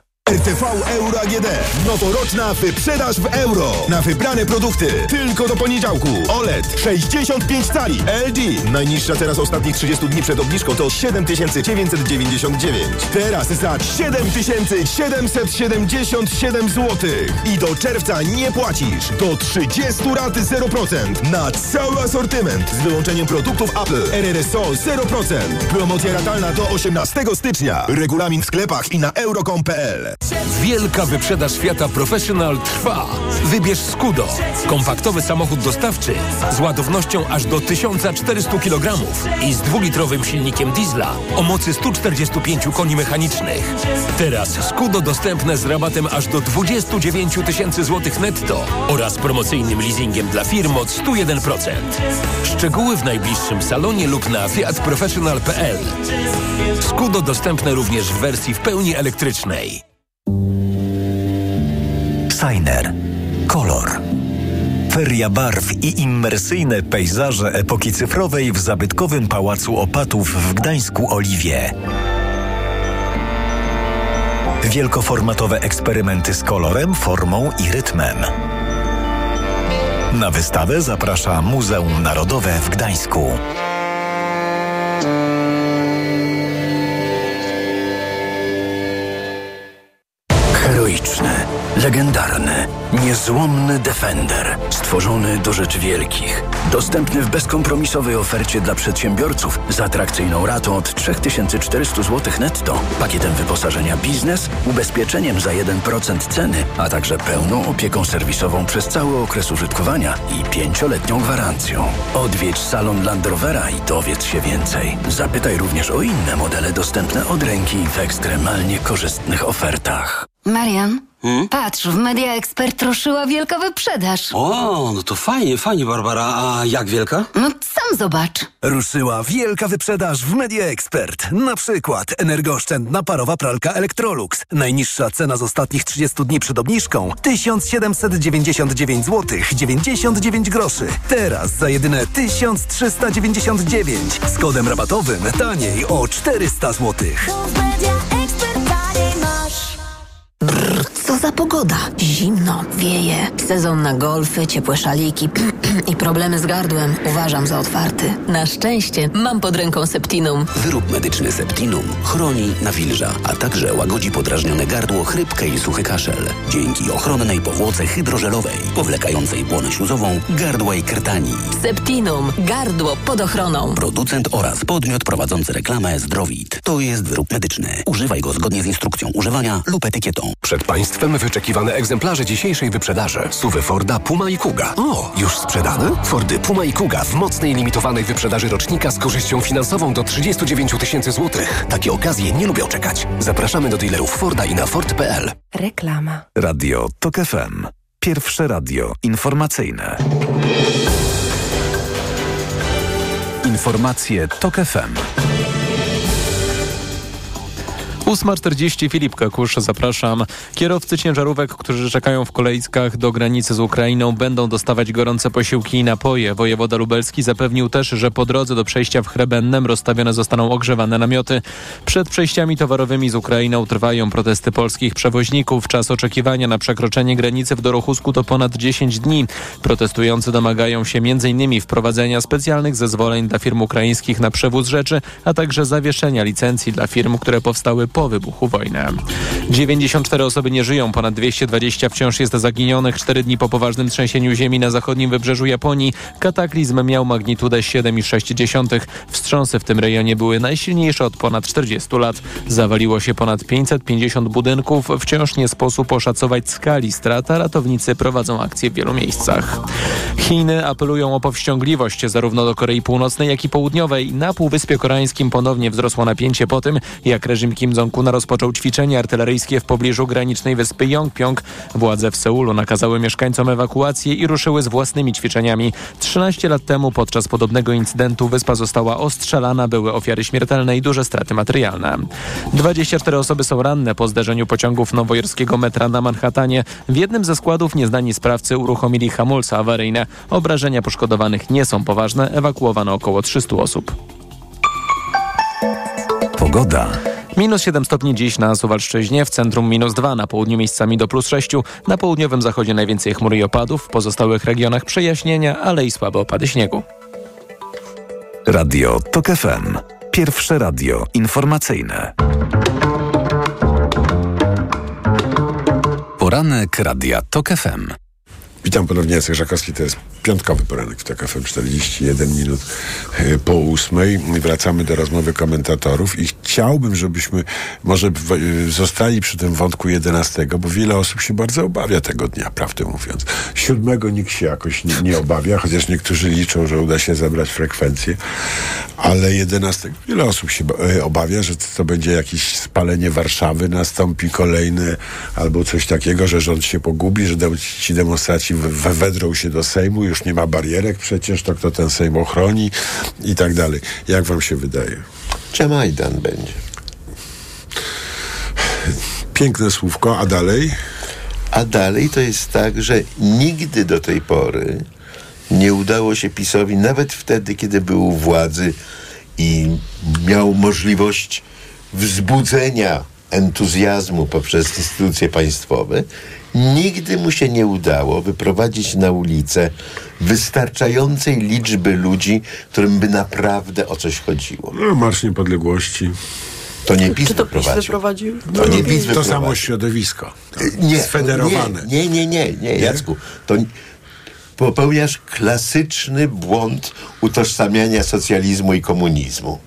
RTV Euro AGD. Noworoczna wyprzedaż w euro. Na wybrane produkty. Tylko do poniedziałku. OLED 65 cali. LG. Najniższa teraz ostatnich 30 dni przed obniżką to 7999. Teraz za 7777 zł. I do czerwca nie płacisz. Do 30 rat 0%. Na cały asortyment. Z wyłączeniem produktów Apple. RRSO 0%. Promocja ratalna do 18 stycznia. Regulamin w sklepach i na euro.com.pl. Wielka wyprzedaż Fiata Professional trwa. Wybierz Skudo. Kompaktowy samochód dostawczy z ładownością aż do 1400 kg i z dwulitrowym silnikiem diesla o mocy 145 koni mechanicznych. Teraz Skudo dostępne z rabatem aż do 29 tysięcy złotych netto oraz promocyjnym leasingiem dla firm od 101%. Szczegóły w najbliższym salonie lub na fiatprofessional.pl. Skudo dostępne również w wersji w pełni elektrycznej. Kolor. Feria barw i immersyjne pejzaże epoki cyfrowej w zabytkowym Pałacu Opatów w Gdańsku Oliwie. Wielkoformatowe eksperymenty z kolorem, formą i rytmem. Na wystawę zaprasza Muzeum Narodowe w Gdańsku. Legendarny, niezłomny Defender, stworzony do rzeczy wielkich. Dostępny w bezkompromisowej ofercie dla przedsiębiorców z atrakcyjną ratą od 3400 zł netto, pakietem wyposażenia biznes, ubezpieczeniem za 1% ceny, a także pełną opieką serwisową przez cały okres użytkowania i pięcioletnią gwarancją. Odwiedź salon Land Rovera i dowiedz się więcej. Zapytaj również o inne modele dostępne od ręki w ekstremalnie korzystnych ofertach. Marian, patrz, w Media Expert ruszyła wielka wyprzedaż. O, no to fajnie, fajnie, Barbara. A jak wielka? No sam zobacz. Ruszyła wielka wyprzedaż w Media Expert. Na przykład energooszczędna parowa pralka Electrolux. Najniższa cena z ostatnich 30 dni przed obniżką 1799 zł 99 groszy. Teraz za jedyne 1399 z kodem rabatowym taniej o 400 zł. Brrr, co za pogoda. Zimno, wieje. Sezon na golfy, ciepłe szaliki i problemy z gardłem uważam za otwarty. Na szczęście mam pod ręką Septinum. Wyrób medyczny Septinum chroni, nawilża, a także łagodzi podrażnione gardło, chrypkę i suchy kaszel. Dzięki ochronnej powłoce hydrożelowej, powlekającej błonę śluzową, gardła i krtani. Septinum. Gardło pod ochroną. Producent oraz podmiot prowadzący reklamę Zdrowit. To jest wyrób medyczny. Używaj go zgodnie z instrukcją używania lub etykietą. Przed Państwem wyczekiwane egzemplarze dzisiejszej wyprzedaży. Suwy Forda Puma i Kuga. O, już sprzedane? Fordy Puma i Kuga w mocnej limitowanej wyprzedaży rocznika z korzyścią finansową do 39 tysięcy złotych. Takie okazje nie lubią czekać. Zapraszamy do dealerów Forda i na Ford.pl. Reklama. Radio TOK FM. Pierwsze radio informacyjne. Informacje TOK FM. 8.40 Filip Kakusz, zapraszam. Kierowcy ciężarówek, którzy czekają w kolejkach do granicy z Ukrainą będą dostawać gorące posiłki i napoje. Wojewoda lubelski zapewnił też, że po drodze do przejścia w Chrebennem rozstawione zostaną ogrzewane namioty. Przed przejściami towarowymi z Ukrainą trwają protesty polskich przewoźników. Czas oczekiwania na przekroczenie granicy w Dorochusku to ponad 10 dni. Protestujący domagają się m.in. wprowadzenia specjalnych zezwoleń dla firm ukraińskich na przewóz rzeczy, a także zawieszenia licencji dla firm, które powstały po wybuchu wojny. 94 osoby nie żyją, ponad 220 wciąż jest zaginionych. Cztery dni po poważnym trzęsieniu ziemi na zachodnim wybrzeżu Japonii kataklizm miał magnitudę 7,6. Wstrząsy w tym rejonie były najsilniejsze od ponad 40 lat. Zawaliło się ponad 550 budynków. Wciąż nie sposób oszacować skali strat, a ratownicy prowadzą akcje w wielu miejscach. Chiny apelują o powściągliwość zarówno do Korei Północnej, jak i Południowej. Na Półwyspie Koreańskim ponownie wzrosło napięcie po tym, jak reżim Kim Jong-una rozpoczął ćwiczenia artyleryjskie w pobliżu granicznej wyspy Yongpyong. Władze w Seulu nakazały mieszkańcom ewakuację i ruszyły z własnymi ćwiczeniami. 13 lat temu podczas podobnego incydentu wyspa została ostrzelana, były ofiary śmiertelne i duże straty materialne. 24 osoby są ranne po zdarzeniu pociągów nowojorskiego metra na Manhattanie. W jednym ze składów nieznani sprawcy uruchomili hamulce awaryjne. Obrażenia poszkodowanych nie są poważne, ewakuowano około 300 osób. Pogoda. Minus 7 stopni dziś na Suwalszczyźnie, w centrum minus 2, na południu miejscami do plus 6, na południowym zachodzie najwięcej chmur i opadów, w pozostałych regionach przejaśnienia, ale i słabe opady śniegu. Radio TOK FM. Pierwsze radio informacyjne. Poranek Radia TOK FM. Witam ponownie, Jacek Żakowski, to jest piątkowy poranek w TOK FM, 41 minut e, po ósmej. Wracamy do rozmowy komentatorów i chciałbym, żebyśmy może e, zostali przy tym wątku 11, bo wiele osób się bardzo obawia tego dnia, prawdę mówiąc. Siódmego nikt się jakoś nie, nie obawia, chociaż niektórzy liczą, że uda się zebrać frekwencję, ale 11 wiele osób się e, obawia, że to będzie jakieś spalenie Warszawy, nastąpi kolejne albo coś takiego, że rząd się pogubi, że ci demonstraci we, wedrą się do Sejmu, już nie ma barierek przecież, to kto ten Sejm ochroni i tak dalej. Jak wam się wydaje? Majdan będzie. Piękne słówko, a dalej? A dalej to jest tak, że nigdy do tej pory nie udało się PiSowi, nawet wtedy, kiedy był u władzy i miał możliwość wzbudzenia entuzjazmu poprzez instytucje państwowe, nigdy mu się nie udało wyprowadzić na ulicę wystarczającej liczby ludzi, którym by naprawdę o coś chodziło. No, Marsz Niepodległości. To nie PiS Czy to PiS wyprowadził. To nie PiS To samo środowisko. Nie, Sfederowane. Nie, nie, nie, nie, Jacku. To popełniasz klasyczny błąd utożsamiania socjalizmu i komunizmu.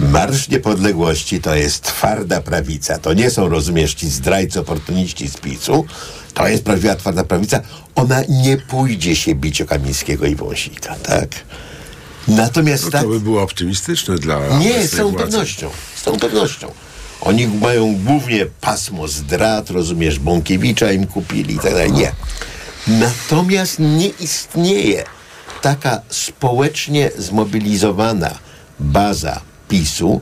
Marsz Niepodległości to jest twarda prawica. To nie są, rozumiesz, ci zdrajcy, oportuniści z PiSu. To jest prawdziwa twarda prawica. Ona nie pójdzie się bić o Kamińskiego i Wąsika, tak? Natomiast No, tak... to by było optymistyczne dla Nie, z całą władzy. pewnością. Z całą pewnością. Oni mają głównie pasmo zdrad, rozumiesz, Bąkiewicza im kupili i tak dalej. Nie. Natomiast nie istnieje taka społecznie zmobilizowana baza PiSu,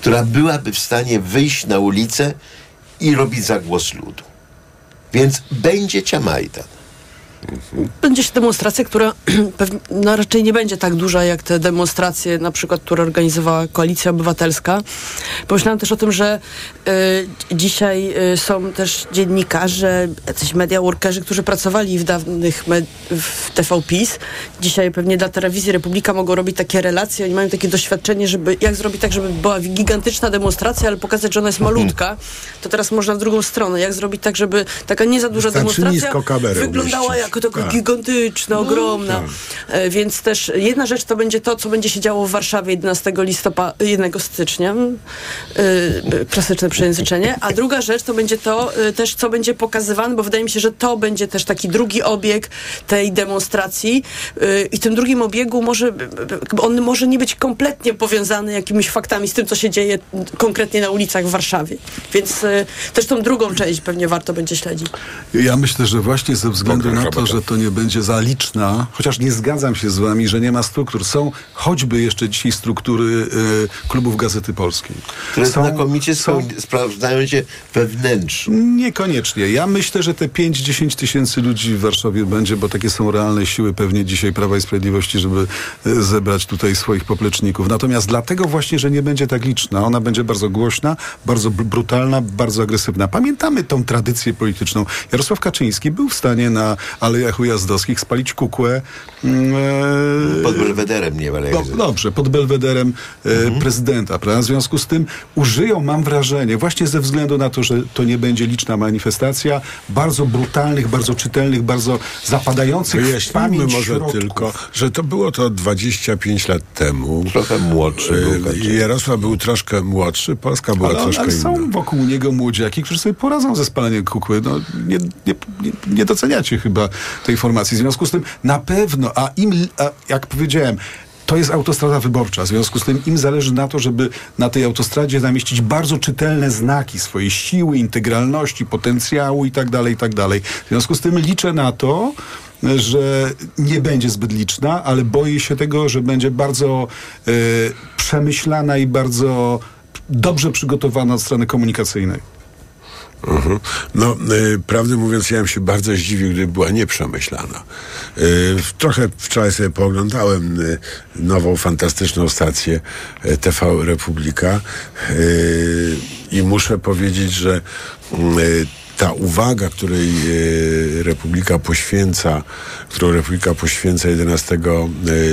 która byłaby w stanie wyjść na ulicę i robić zagłos ludu. Więc będzie Ciamajdan. Będzie się demonstracja, która no raczej nie będzie tak duża jak te demonstracje, na przykład, które organizowała Koalicja Obywatelska. Pomyślałam też o tym, że y, dzisiaj y, są też dziennikarze, jacyś media workerzy, którzy pracowali w dawnych med- w TV PiS. Dzisiaj pewnie dla telewizji Republika mogą robić takie relacje. Oni mają takie doświadczenie, żeby jak zrobić tak, żeby była gigantyczna demonstracja, ale pokazać, że ona jest malutka. To teraz można w drugą stronę. Jak zrobić tak, żeby taka nie za duża demonstracja wyglądała umieścić. Jako taka Tak. gigantyczna, ogromna. tak. E, Więc też jedna rzecz to będzie to, co będzie się działo w Warszawie 11 listopada, 1 stycznia. E, Klasyczne przejęzyczenie. A druga rzecz to będzie to e, też, co będzie pokazywane, bo wydaje mi się, że to będzie też taki drugi obieg tej demonstracji. I tym drugim obiegu może, on może nie być kompletnie powiązany jakimiś faktami z tym, co się dzieje konkretnie na ulicach w Warszawie. Więc też tą drugą część pewnie warto będzie śledzić. Ja myślę, że właśnie ze względu na to, że to nie będzie za liczna, chociaż nie zgadzam się z wami, że nie ma struktur. Są choćby jeszcze dzisiaj struktury e, klubów Gazety Polskiej. Które znakomicie są, sprawdzają się wewnętrznie. Niekoniecznie. Ja myślę, że te 5-10 tysięcy ludzi w Warszawie będzie, bo takie są realne siły pewnie dzisiaj Prawa i Sprawiedliwości, żeby e, zebrać tutaj swoich popleczników. Natomiast dlatego właśnie, że nie będzie tak liczna. Ona będzie bardzo głośna, bardzo br- brutalna, bardzo agresywna. Pamiętamy tą tradycję polityczną. Jarosław Kaczyński był w stanie na Alejach Ujazdowskich spalić kukłę. mm, e, Pod Belwederem nie ale no, dobrze, pod belwederem e, Mhm. prezydenta, prawda? W związku z tym użyją, mam wrażenie, właśnie ze względu na to, że to nie będzie liczna manifestacja, bardzo brutalnych, bardzo czytelnych, bardzo zapadających w Wyjaśnijmy pamięć może środków. tylko, że to było to 25 lat temu. Trochę młodszy był E. Jarosław był troszkę młodszy, Polska była Ale, troszkę ale inna. są wokół niego młodziaki, którzy sobie poradzą ze spaleniem kukły. No, nie, nie, nie, nie doceniacie chyba tej formacji. W związku z tym na pewno, a im, a jak powiedziałem, to jest autostrada wyborcza. W związku z tym im zależy na to, żeby na tej autostradzie zamieścić bardzo czytelne znaki swojej siły, integralności, potencjału i tak dalej, i tak. W związku z tym liczę na to, że nie będzie zbyt liczna, ale boję się tego, że będzie bardzo e, przemyślana i bardzo dobrze przygotowana od strony komunikacyjnej. Mhm. No, y, prawdę mówiąc, ja bym się bardzo zdziwił, gdyby była nieprzemyślana. Y, trochę wczoraj sobie pooglądałem y, nową, fantastyczną stację y, TV Republika y, i muszę powiedzieć, że y, ta uwaga, której y, Republika poświęca, którą Republika poświęca 11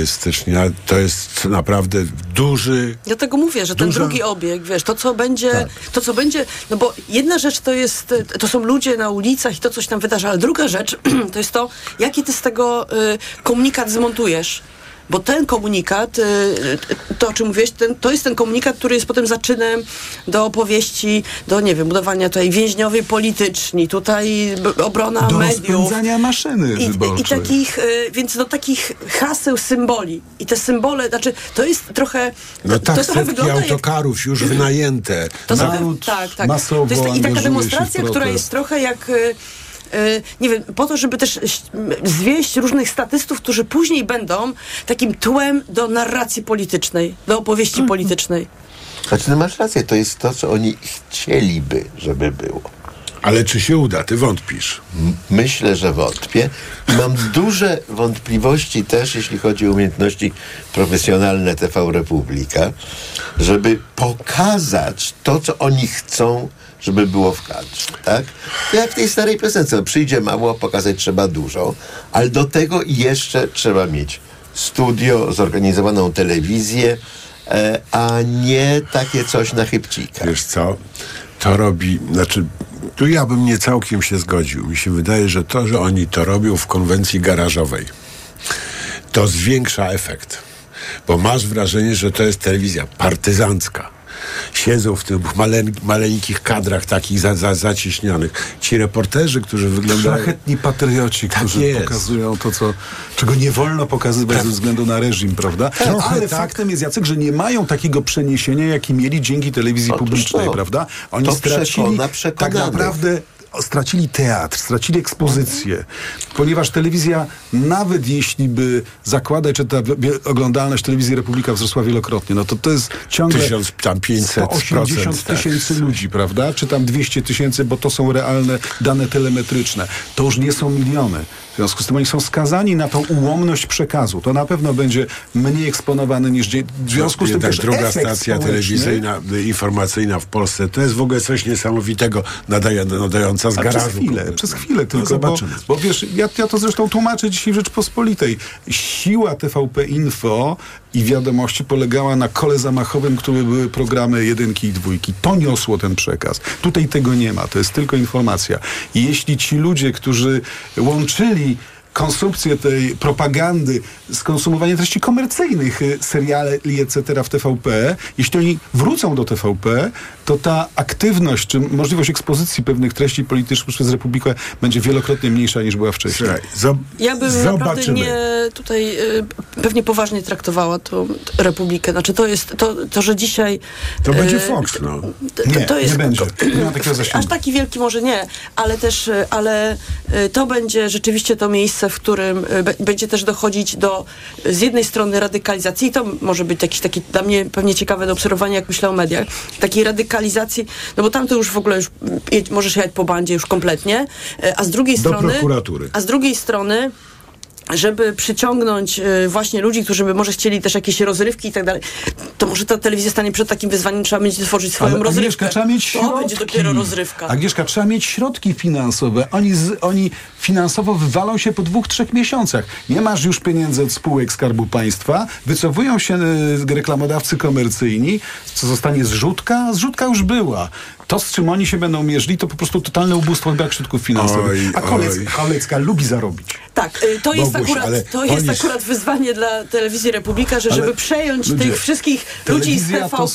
y, stycznia, to jest naprawdę duży Dlatego mówię, że ten Duża- drugi obieg, wiesz, to co będzie, Tak. to co będzie, no bo jedna rzecz to jest, e, to są ludzie na ulicach i to coś tam wydarza, ale druga rzecz to jest to, jaki ty z tego y, komunikat zmontujesz. Bo ten komunikat, y, y, to o czym mówiłeś, ten, to jest ten komunikat, który jest potem zaczynem do opowieści, do, nie wiem, budowania tutaj więźniowie polityczni, tutaj obrona Do mediów. rozpędzania maszyny I, i takich, y, więc do takich haseł, symboli. I te symbole, znaczy, to jest trochę, No to, tak, to trochę wygląda jak autokarów już wynajęte. to Na- trochę, tak, tak. masowo to jest, I taka demonstracja, która jest trochę jak. y, nie wiem, po to, żeby też zwieść różnych statystów, którzy później będą takim tłem do narracji politycznej, do opowieści politycznej. Znaczy, no masz rację, to jest to, co oni chcieliby, żeby było. Ale czy się uda? Ty wątpisz. Myślę, że wątpię. Mam duże wątpliwości też, jeśli chodzi o umiejętności profesjonalne TV Republika, żeby pokazać to, co oni chcą, żeby było w kadrze, tak? To jak w tej starej piosence, no, przyjdzie mało, pokazać trzeba dużo, ale do tego jeszcze trzeba mieć studio, zorganizowaną telewizję, e, a nie takie coś na chybcika. Wiesz co? To robi, znaczy, tu ja bym nie całkiem się zgodził. Mi się wydaje, że to, że oni to robią w konwencji garażowej, to zwiększa efekt. Bo masz wrażenie, że to jest telewizja partyzancka. Siedzą w tych male, maleńkich kadrach takich za, za, zacieśnionych. Ci reporterzy, którzy wyglądają... Szlachetni patrioci, którzy jest. pokazują to, co, czego nie wolno pokazywać ze względu na reżim, prawda? Trochę Ale tak. faktem jest, Jacek, że nie mają takiego przeniesienia, jaki mieli dzięki telewizji Otóż publicznej, to. prawda? Oni To stracili przekona tak naprawdę stracili teatr, stracili ekspozycję, ponieważ telewizja, nawet jeśli by zakładać, że ta oglądalność telewizji Republika wzrosła wielokrotnie, no to to jest ciągle 1500%, 180 tak. tysięcy ludzi, prawda? Czy tam 200 tysięcy, bo to są realne dane telemetryczne. To już nie są miliony. W związku z tym oni są skazani na tą ułomność przekazu. To na pewno będzie mniej eksponowane niż... dzie- W związku z tym też druga stacja telewizyjna, y, informacyjna w Polsce, to jest w ogóle coś niesamowitego, nadaje, nadająca z garażu. Przez chwilę, przez chwilę tylko, bo, zobaczymy. bo wiesz, ja, ja to zresztą tłumaczę dzisiaj w Rzeczpospolitej. Siła TVP Info i wiadomości polegała na kole zamachowym, które były programy jedynki i dwójki. To niosło ten przekaz. Tutaj tego nie ma, to jest tylko informacja. I jeśli ci ludzie, którzy łączyli konsumpcję tej propagandy z konsumowaniem treści komercyjnych, y, seriali, etc. w TVP, jeśli oni wrócą do TVP, to ta aktywność, czy możliwość ekspozycji pewnych treści politycznych przez Republikę będzie wielokrotnie mniejsza niż była wcześniej. Ja bym naprawdę nie tutaj y, pewnie poważnie traktowała tą Republikę. Znaczy to jest to, to że dzisiaj. To będzie y, Fox, no. to- Nie, to jest, nie będzie. Nie ma takiego Aż taki wielki może nie, ale też, ale y, to będzie rzeczywiście to miejsce, w którym y, będzie też dochodzić do y, z jednej strony radykalizacji, i to może być jakiś taki dla mnie pewnie ciekawe do obserwowania, jak myślę o mediach, takiej radykalizacji, no bo tam to już w ogóle już jedź, możesz jechać po bandzie już kompletnie, y, a z drugiej Do strony... prokuratury. A z drugiej strony żeby przyciągnąć e, właśnie ludzi, którzy by może chcieli też jakieś rozrywki i tak dalej, to może ta telewizja stanie przed takim wyzwaniem, trzeba będzie tworzyć swoją Ale rozrywkę. Agnieszka, trzeba mieć to środki. będzie dopiero rozrywka. Agnieszka, trzeba mieć środki finansowe. Oni, z, oni finansowo wywalą się po dwóch, trzech miesiącach. Nie masz już pieniędzy od spółek Skarbu Państwa, wycofują się e, reklamodawcy komercyjni, co zostanie zrzutka? Zrzutka już była. To, z czym oni się będą mierzyli, to po prostu totalne ubóstwo brak środków finansowych. Oj, A Kolec, oj. Kolecka lubi zarobić. Tak, y, to jest, Boguś, akurat, to jest oni- akurat wyzwanie dla telewizji Republika, że Ale żeby przejąć ludzie, tych wszystkich ludzi z TVP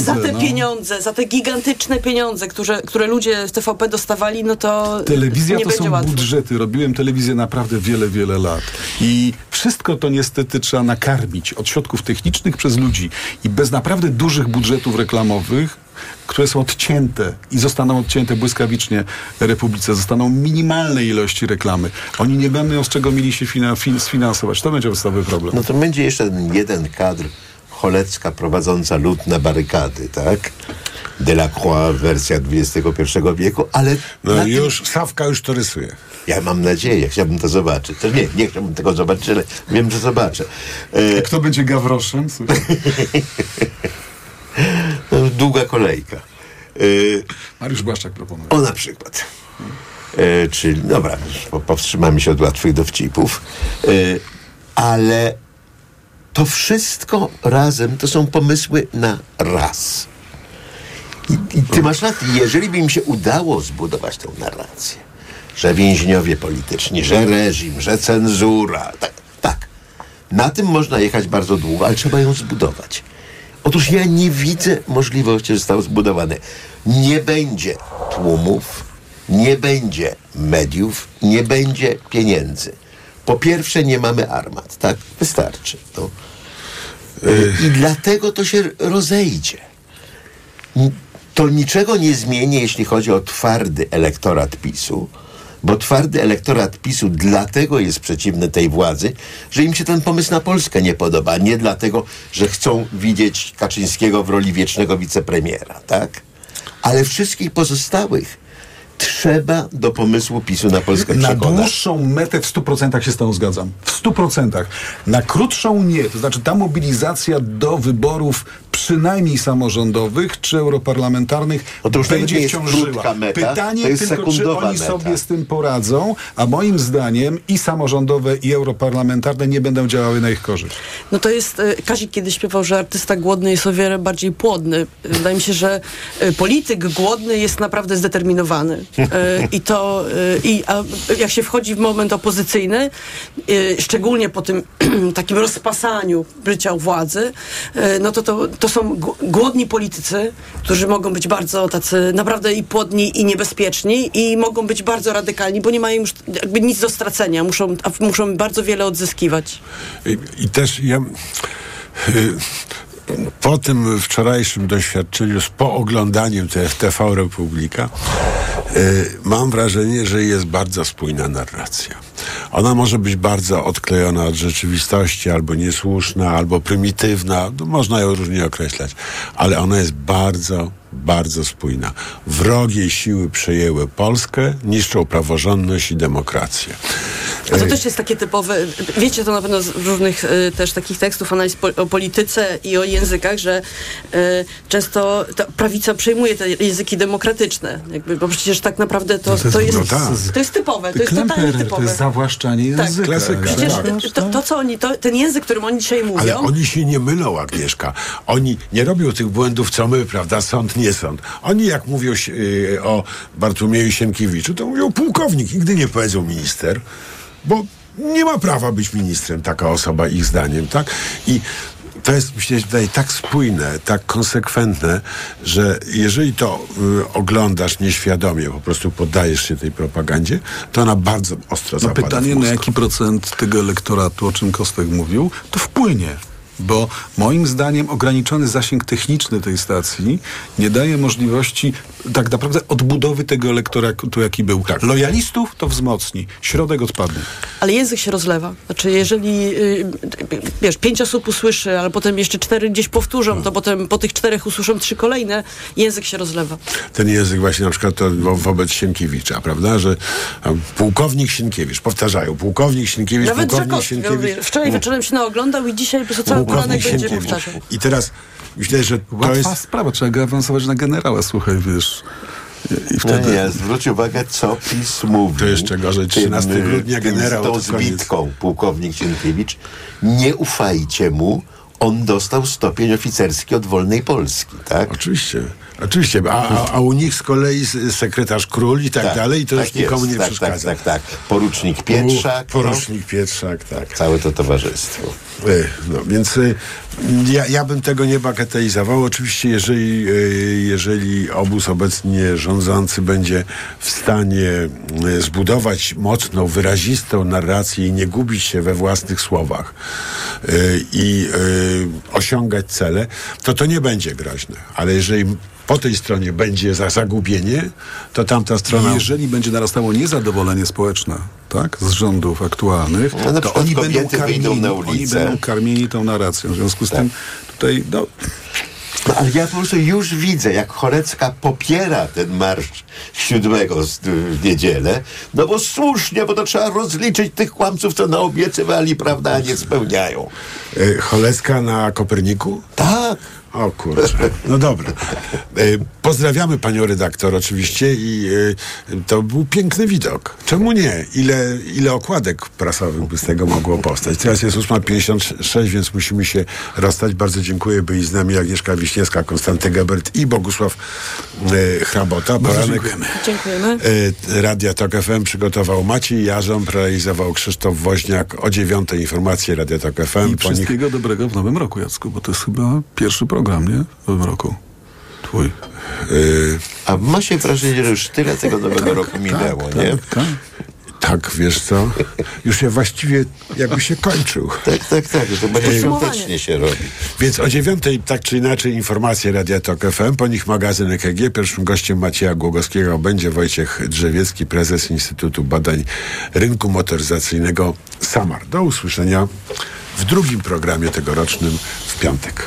za te no. pieniądze, za te gigantyczne pieniądze, które, które ludzie w TVP dostawali, no to Telewizja nie to będzie są łatwo. budżety. Robiłem telewizję naprawdę wiele, wiele lat. I wszystko to niestety trzeba nakarmić od środków technicznych przez ludzi. I bez naprawdę dużych budżetów reklamowych, które są odcięte i zostaną odcięte błyskawicznie Republice, zostaną minimalne ilości reklamy. Oni nie będą z czego mieli się fina, fin, sfinansować. To będzie podstawowy problem. No to będzie jeszcze jeden kadr Cholecka prowadząca lud na barykady, tak? Delacroix, wersja XXI wieku, ale... No już, Sawka już to rysuje. Ja mam nadzieję, chciałbym to zobaczyć. To nie, nie chciałbym tego zobaczyć, ale wiem, że zobaczę. E, Kto będzie Gawroszem? No, długa kolejka. E, Mariusz Błaszczak proponuje. o na przykład. E, czyli, dobra, po- powstrzymamy się od łatwych dowcipów. E, ale to wszystko razem to są pomysły na raz. I, I ty masz rację, jeżeli by im się udało zbudować tę narrację, że więźniowie polityczni, że reżim, że cenzura, tak, tak. Na tym można jechać bardzo długo, ale trzeba ją zbudować. Otóż ja nie widzę możliwości, że zostało zbudowane. Nie będzie tłumów, nie będzie mediów, nie będzie pieniędzy. Po pierwsze, nie mamy armat, tak? Wystarczy. No. I dlatego to się rozejdzie. To niczego nie zmieni, jeśli chodzi o twardy elektorat PiSu, bo twardy elektorat PiSu dlatego jest przeciwny tej władzy, że im się ten pomysł na Polskę nie podoba. Nie dlatego, że chcą widzieć Kaczyńskiego w roli wiecznego wicepremiera, tak? Ale wszystkich pozostałych Trzeba do pomysłu PiSu na Polskę Na przekonać. dłuższą metę w 100% się z tą zgadzam. W 100%. Na krótszą nie. To znaczy ta mobilizacja do wyborów przynajmniej samorządowych czy europarlamentarnych No już nawet będzie jest ciążyła. meta, Pytanie to jest tylko, czy oni meta. sobie z tym poradzą, a moim zdaniem i samorządowe i europarlamentarne nie będą działały na ich korzyść. No to jest, e, Kazik kiedyś śpiewał, że artysta głodny jest o wiele bardziej płodny. Wydaje mi się, że e, polityk głodny jest naprawdę zdeterminowany. E, I to, i, a jak się wchodzi w moment opozycyjny, szczególnie po tym takim rozpasaniu bycia u władzy, no to, to, to są gł- głodni politycy, którzy mogą być bardzo tacy naprawdę i płodni i niebezpieczni i mogą być bardzo radykalni, bo nie mają już jakby nic do stracenia, muszą, muszą bardzo wiele odzyskiwać. I, i też ja. y, Po tym wczorajszym doświadczeniu z pooglądaniem TV Republika y, mam wrażenie, że jest bardzo spójna narracja. Ona może być bardzo odklejona od rzeczywistości, albo niesłuszna, albo prymitywna, no, można ją różnie określać, ale ona jest bardzo, bardzo spójna. Wrogie siły przejęły Polskę, niszczą praworządność i demokrację. A to Y, też jest takie typowe, wiecie to na pewno z różnych y, też takich tekstów analiz po, o polityce i o językach, że y, często ta prawica przejmuje te języki demokratyczne, jakby, bo przecież tak naprawdę to, No to jest- to, jest, no tak. to jest typowe, to jest totalnie Klemperer, to typowe. jest zawłaszczanie Tak. języka. Klasyka, Przecież tak. to, to, co oni, to, ten język, którym oni dzisiaj mówią, Ale oni się nie mylą, Agnieszka. Oni nie robią tych błędów, co my, prawda? Sąd, nie sąd. Oni jak mówią yy, o Bartłomieju Sienkiewiczu, to mówią pułkownik. Nigdy nie powiedzą minister, bo nie ma prawa być ministrem taka osoba, ich zdaniem, tak? I to jest, myślę, że tutaj tak spójne, tak konsekwentne, że jeżeli to y, oglądasz nieświadomie, po prostu poddajesz się tej propagandzie, to ona bardzo ostro No zapada pytanie, na jaki procent tego elektoratu, o czym Kostek mówił, to wpłynie. Bo moim zdaniem ograniczony zasięg techniczny tej stacji nie daje możliwości tak naprawdę odbudowy tego elektoratu, jaki był. Tak. Lojalistów to wzmocni, środek odpadnie. ale język się rozlewa. Znaczy, jeżeli y, wiesz, pięć osób usłyszy, ale potem jeszcze cztery gdzieś powtórzą, to potem po tych czterech usłyszą trzy kolejne, język się rozlewa. ten język właśnie na przykład to wo- wobec Sienkiewicza, prawda, że a, pułkownik Sienkiewicz, powtarzają, pułkownik Sienkiewicz, Nawet pułkownik Żakowski, Sienkiewicz. wczoraj wieczorem się naoglądał i dzisiaj po prostu cały pułkownik Sienkiewicz. I teraz myślę, że to Łatwa jest... sprawa, trzeba go awansować na generała, słuchaj, wiesz. I No wtedy... nie, zwróć uwagę, co PiS mówi. To jeszcze gorzej, 13 Tym, y, grudnia tym generał, Z tą zbitką, pułkownik Sienkiewicz. Nie ufajcie mu, on dostał stopień oficerski od Wolnej Polski, tak? Oczywiście. Oczywiście, a, a, a u nich z kolei sekretarz król i tak, dalej, i to tak już nikomu jest, nie tak, przeszkadza. Tak, tak, tak. Porucznik Pietrzak. U, porucznik Pietrzak, tak. No, całe to towarzystwo. Y, No, więc y, ja, ja bym tego nie bagatelizował. Oczywiście, jeżeli, y, jeżeli obóz obecnie rządzący będzie w stanie zbudować mocną, wyrazistą narrację i nie gubić się we własnych słowach i osiągać cele, to to nie będzie groźne. Ale jeżeli po tej stronie będzie za zagubienie, to tamta strona... Jeżeli będzie narastało niezadowolenie społeczne tak, z rządów aktualnych, No, to przykład oni będą, karmieni, na oni będą karmieni tą narracją. W związku z tym tutaj no, No, ale ja po prostu już widzę, jak Chorecka popiera ten marsz siódmego z- w niedzielę, no bo słusznie, bo to trzeba rozliczyć tych kłamców, co naobiecywali, prawda, a nie spełniają. Y, Cholecka na Koperniku? Tak. O kurczę, no dobra. Y, Pozdrawiamy panią redaktor oczywiście i y, to był piękny widok. Czemu nie? Ile, ile okładek prasowych by z tego mogło powstać? Teraz jest 8.56, więc musimy się rozstać. Bardzo dziękuję. Byli z nami Agnieszka Wiśniewska, Konstanty Gebert i Bogusław y, Hrabota. Bardzo dziękujemy. Dziękujemy. Radia Tok FM przygotował Maciej Jarząb, realizował Krzysztof Woźniak. O dziewiątej informacje Radia Tok FM. i Po nich wszystkiego dobrego w nowym roku, Jacku, bo to jest chyba pierwszy program, nie? W nowym roku. Twój. y, A ma się wrażenie, że już tyle tego nowego roku minęło, nie? Tak. Tak, wiesz co? Już ja właściwie jakby się kończył. Tak, tak, tak. To będzie świątecznie się robi. Więc o dziewiątej, tak czy inaczej, informacje Radia Tok FM, po nich magazyn EKG. Pierwszym gościem Macieja Głogowskiego będzie Wojciech Drzewiecki, prezes Instytutu Badań Rynku Motoryzacyjnego SAMAR. Do usłyszenia w drugim programie tegorocznym w piątek.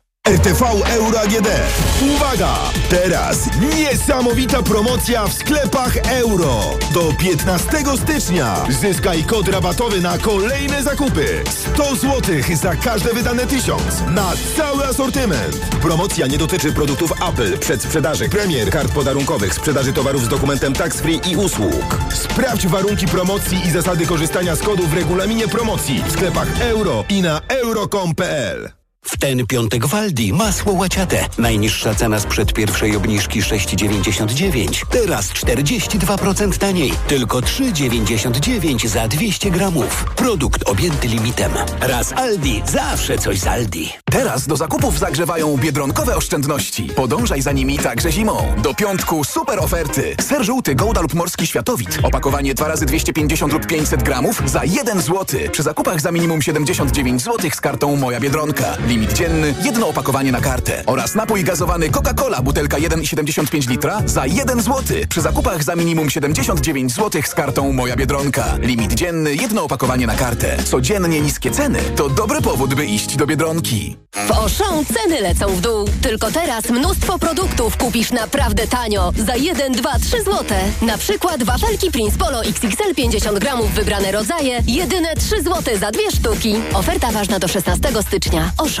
RTV Euro AGD. Uwaga! Teraz niesamowita promocja w sklepach euro. Do 15 stycznia zyskaj kod rabatowy na kolejne zakupy. 100 zł za każde wydane tysiąc na cały asortyment. Promocja nie dotyczy produktów Apple, przedsprzedaży premier, kart podarunkowych, sprzedaży towarów z dokumentem tax free i usług. Sprawdź warunki promocji i zasady korzystania z kodu w regulaminie promocji w sklepach euro i na euro.com.pl. W ten piątek w Aldi masło łaciate. Najniższa cena sprzed pierwszej obniżki 6,99. Teraz 42% taniej. Tylko 3,99 za 200 gramów. Produkt objęty limitem. Raz Aldi, zawsze coś z Aldi. Teraz do zakupów zagrzewają biedronkowe oszczędności. Podążaj za nimi także zimą. Do piątku super oferty. Ser żółty Gouda lub Morski Światowit. Opakowanie 2 razy 250 lub 500 gramów za 1 zł. Przy zakupach za minimum 79 zł z kartą Moja Biedronka. Limit dzienny, jedno opakowanie na kartę. Oraz napój gazowany Coca-Cola, butelka 1,75 litra za 1 zł. Przy zakupach za minimum 79 zł z kartą Moja Biedronka. Limit dzienny, jedno opakowanie na kartę. Codziennie niskie ceny to dobry powód, by iść do Biedronki. W Auchan ceny lecą w dół. Tylko teraz mnóstwo produktów kupisz naprawdę tanio. Za 1, 2, 3 złote. Na przykład wafelki Prince Polo XXL 50 gramów wybrane rodzaje. Jedyne 3 złote za dwie sztuki. Oferta ważna do 16 stycznia. Auchan.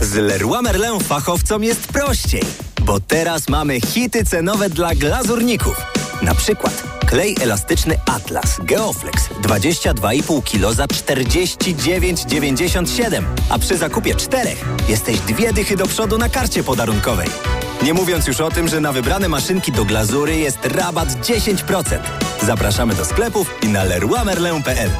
Z Leroy Merlin fachowcom jest prościej, bo teraz mamy hity cenowe dla glazurników. Na przykład klej elastyczny Atlas Geoflex 22,5 kg za 49,97, a przy zakupie czterech jesteś dwie dychy do przodu na karcie podarunkowej. Nie mówiąc już o tym, że na wybrane maszynki do glazury jest rabat 10%. Zapraszamy do sklepów i na leroymerlin.pl.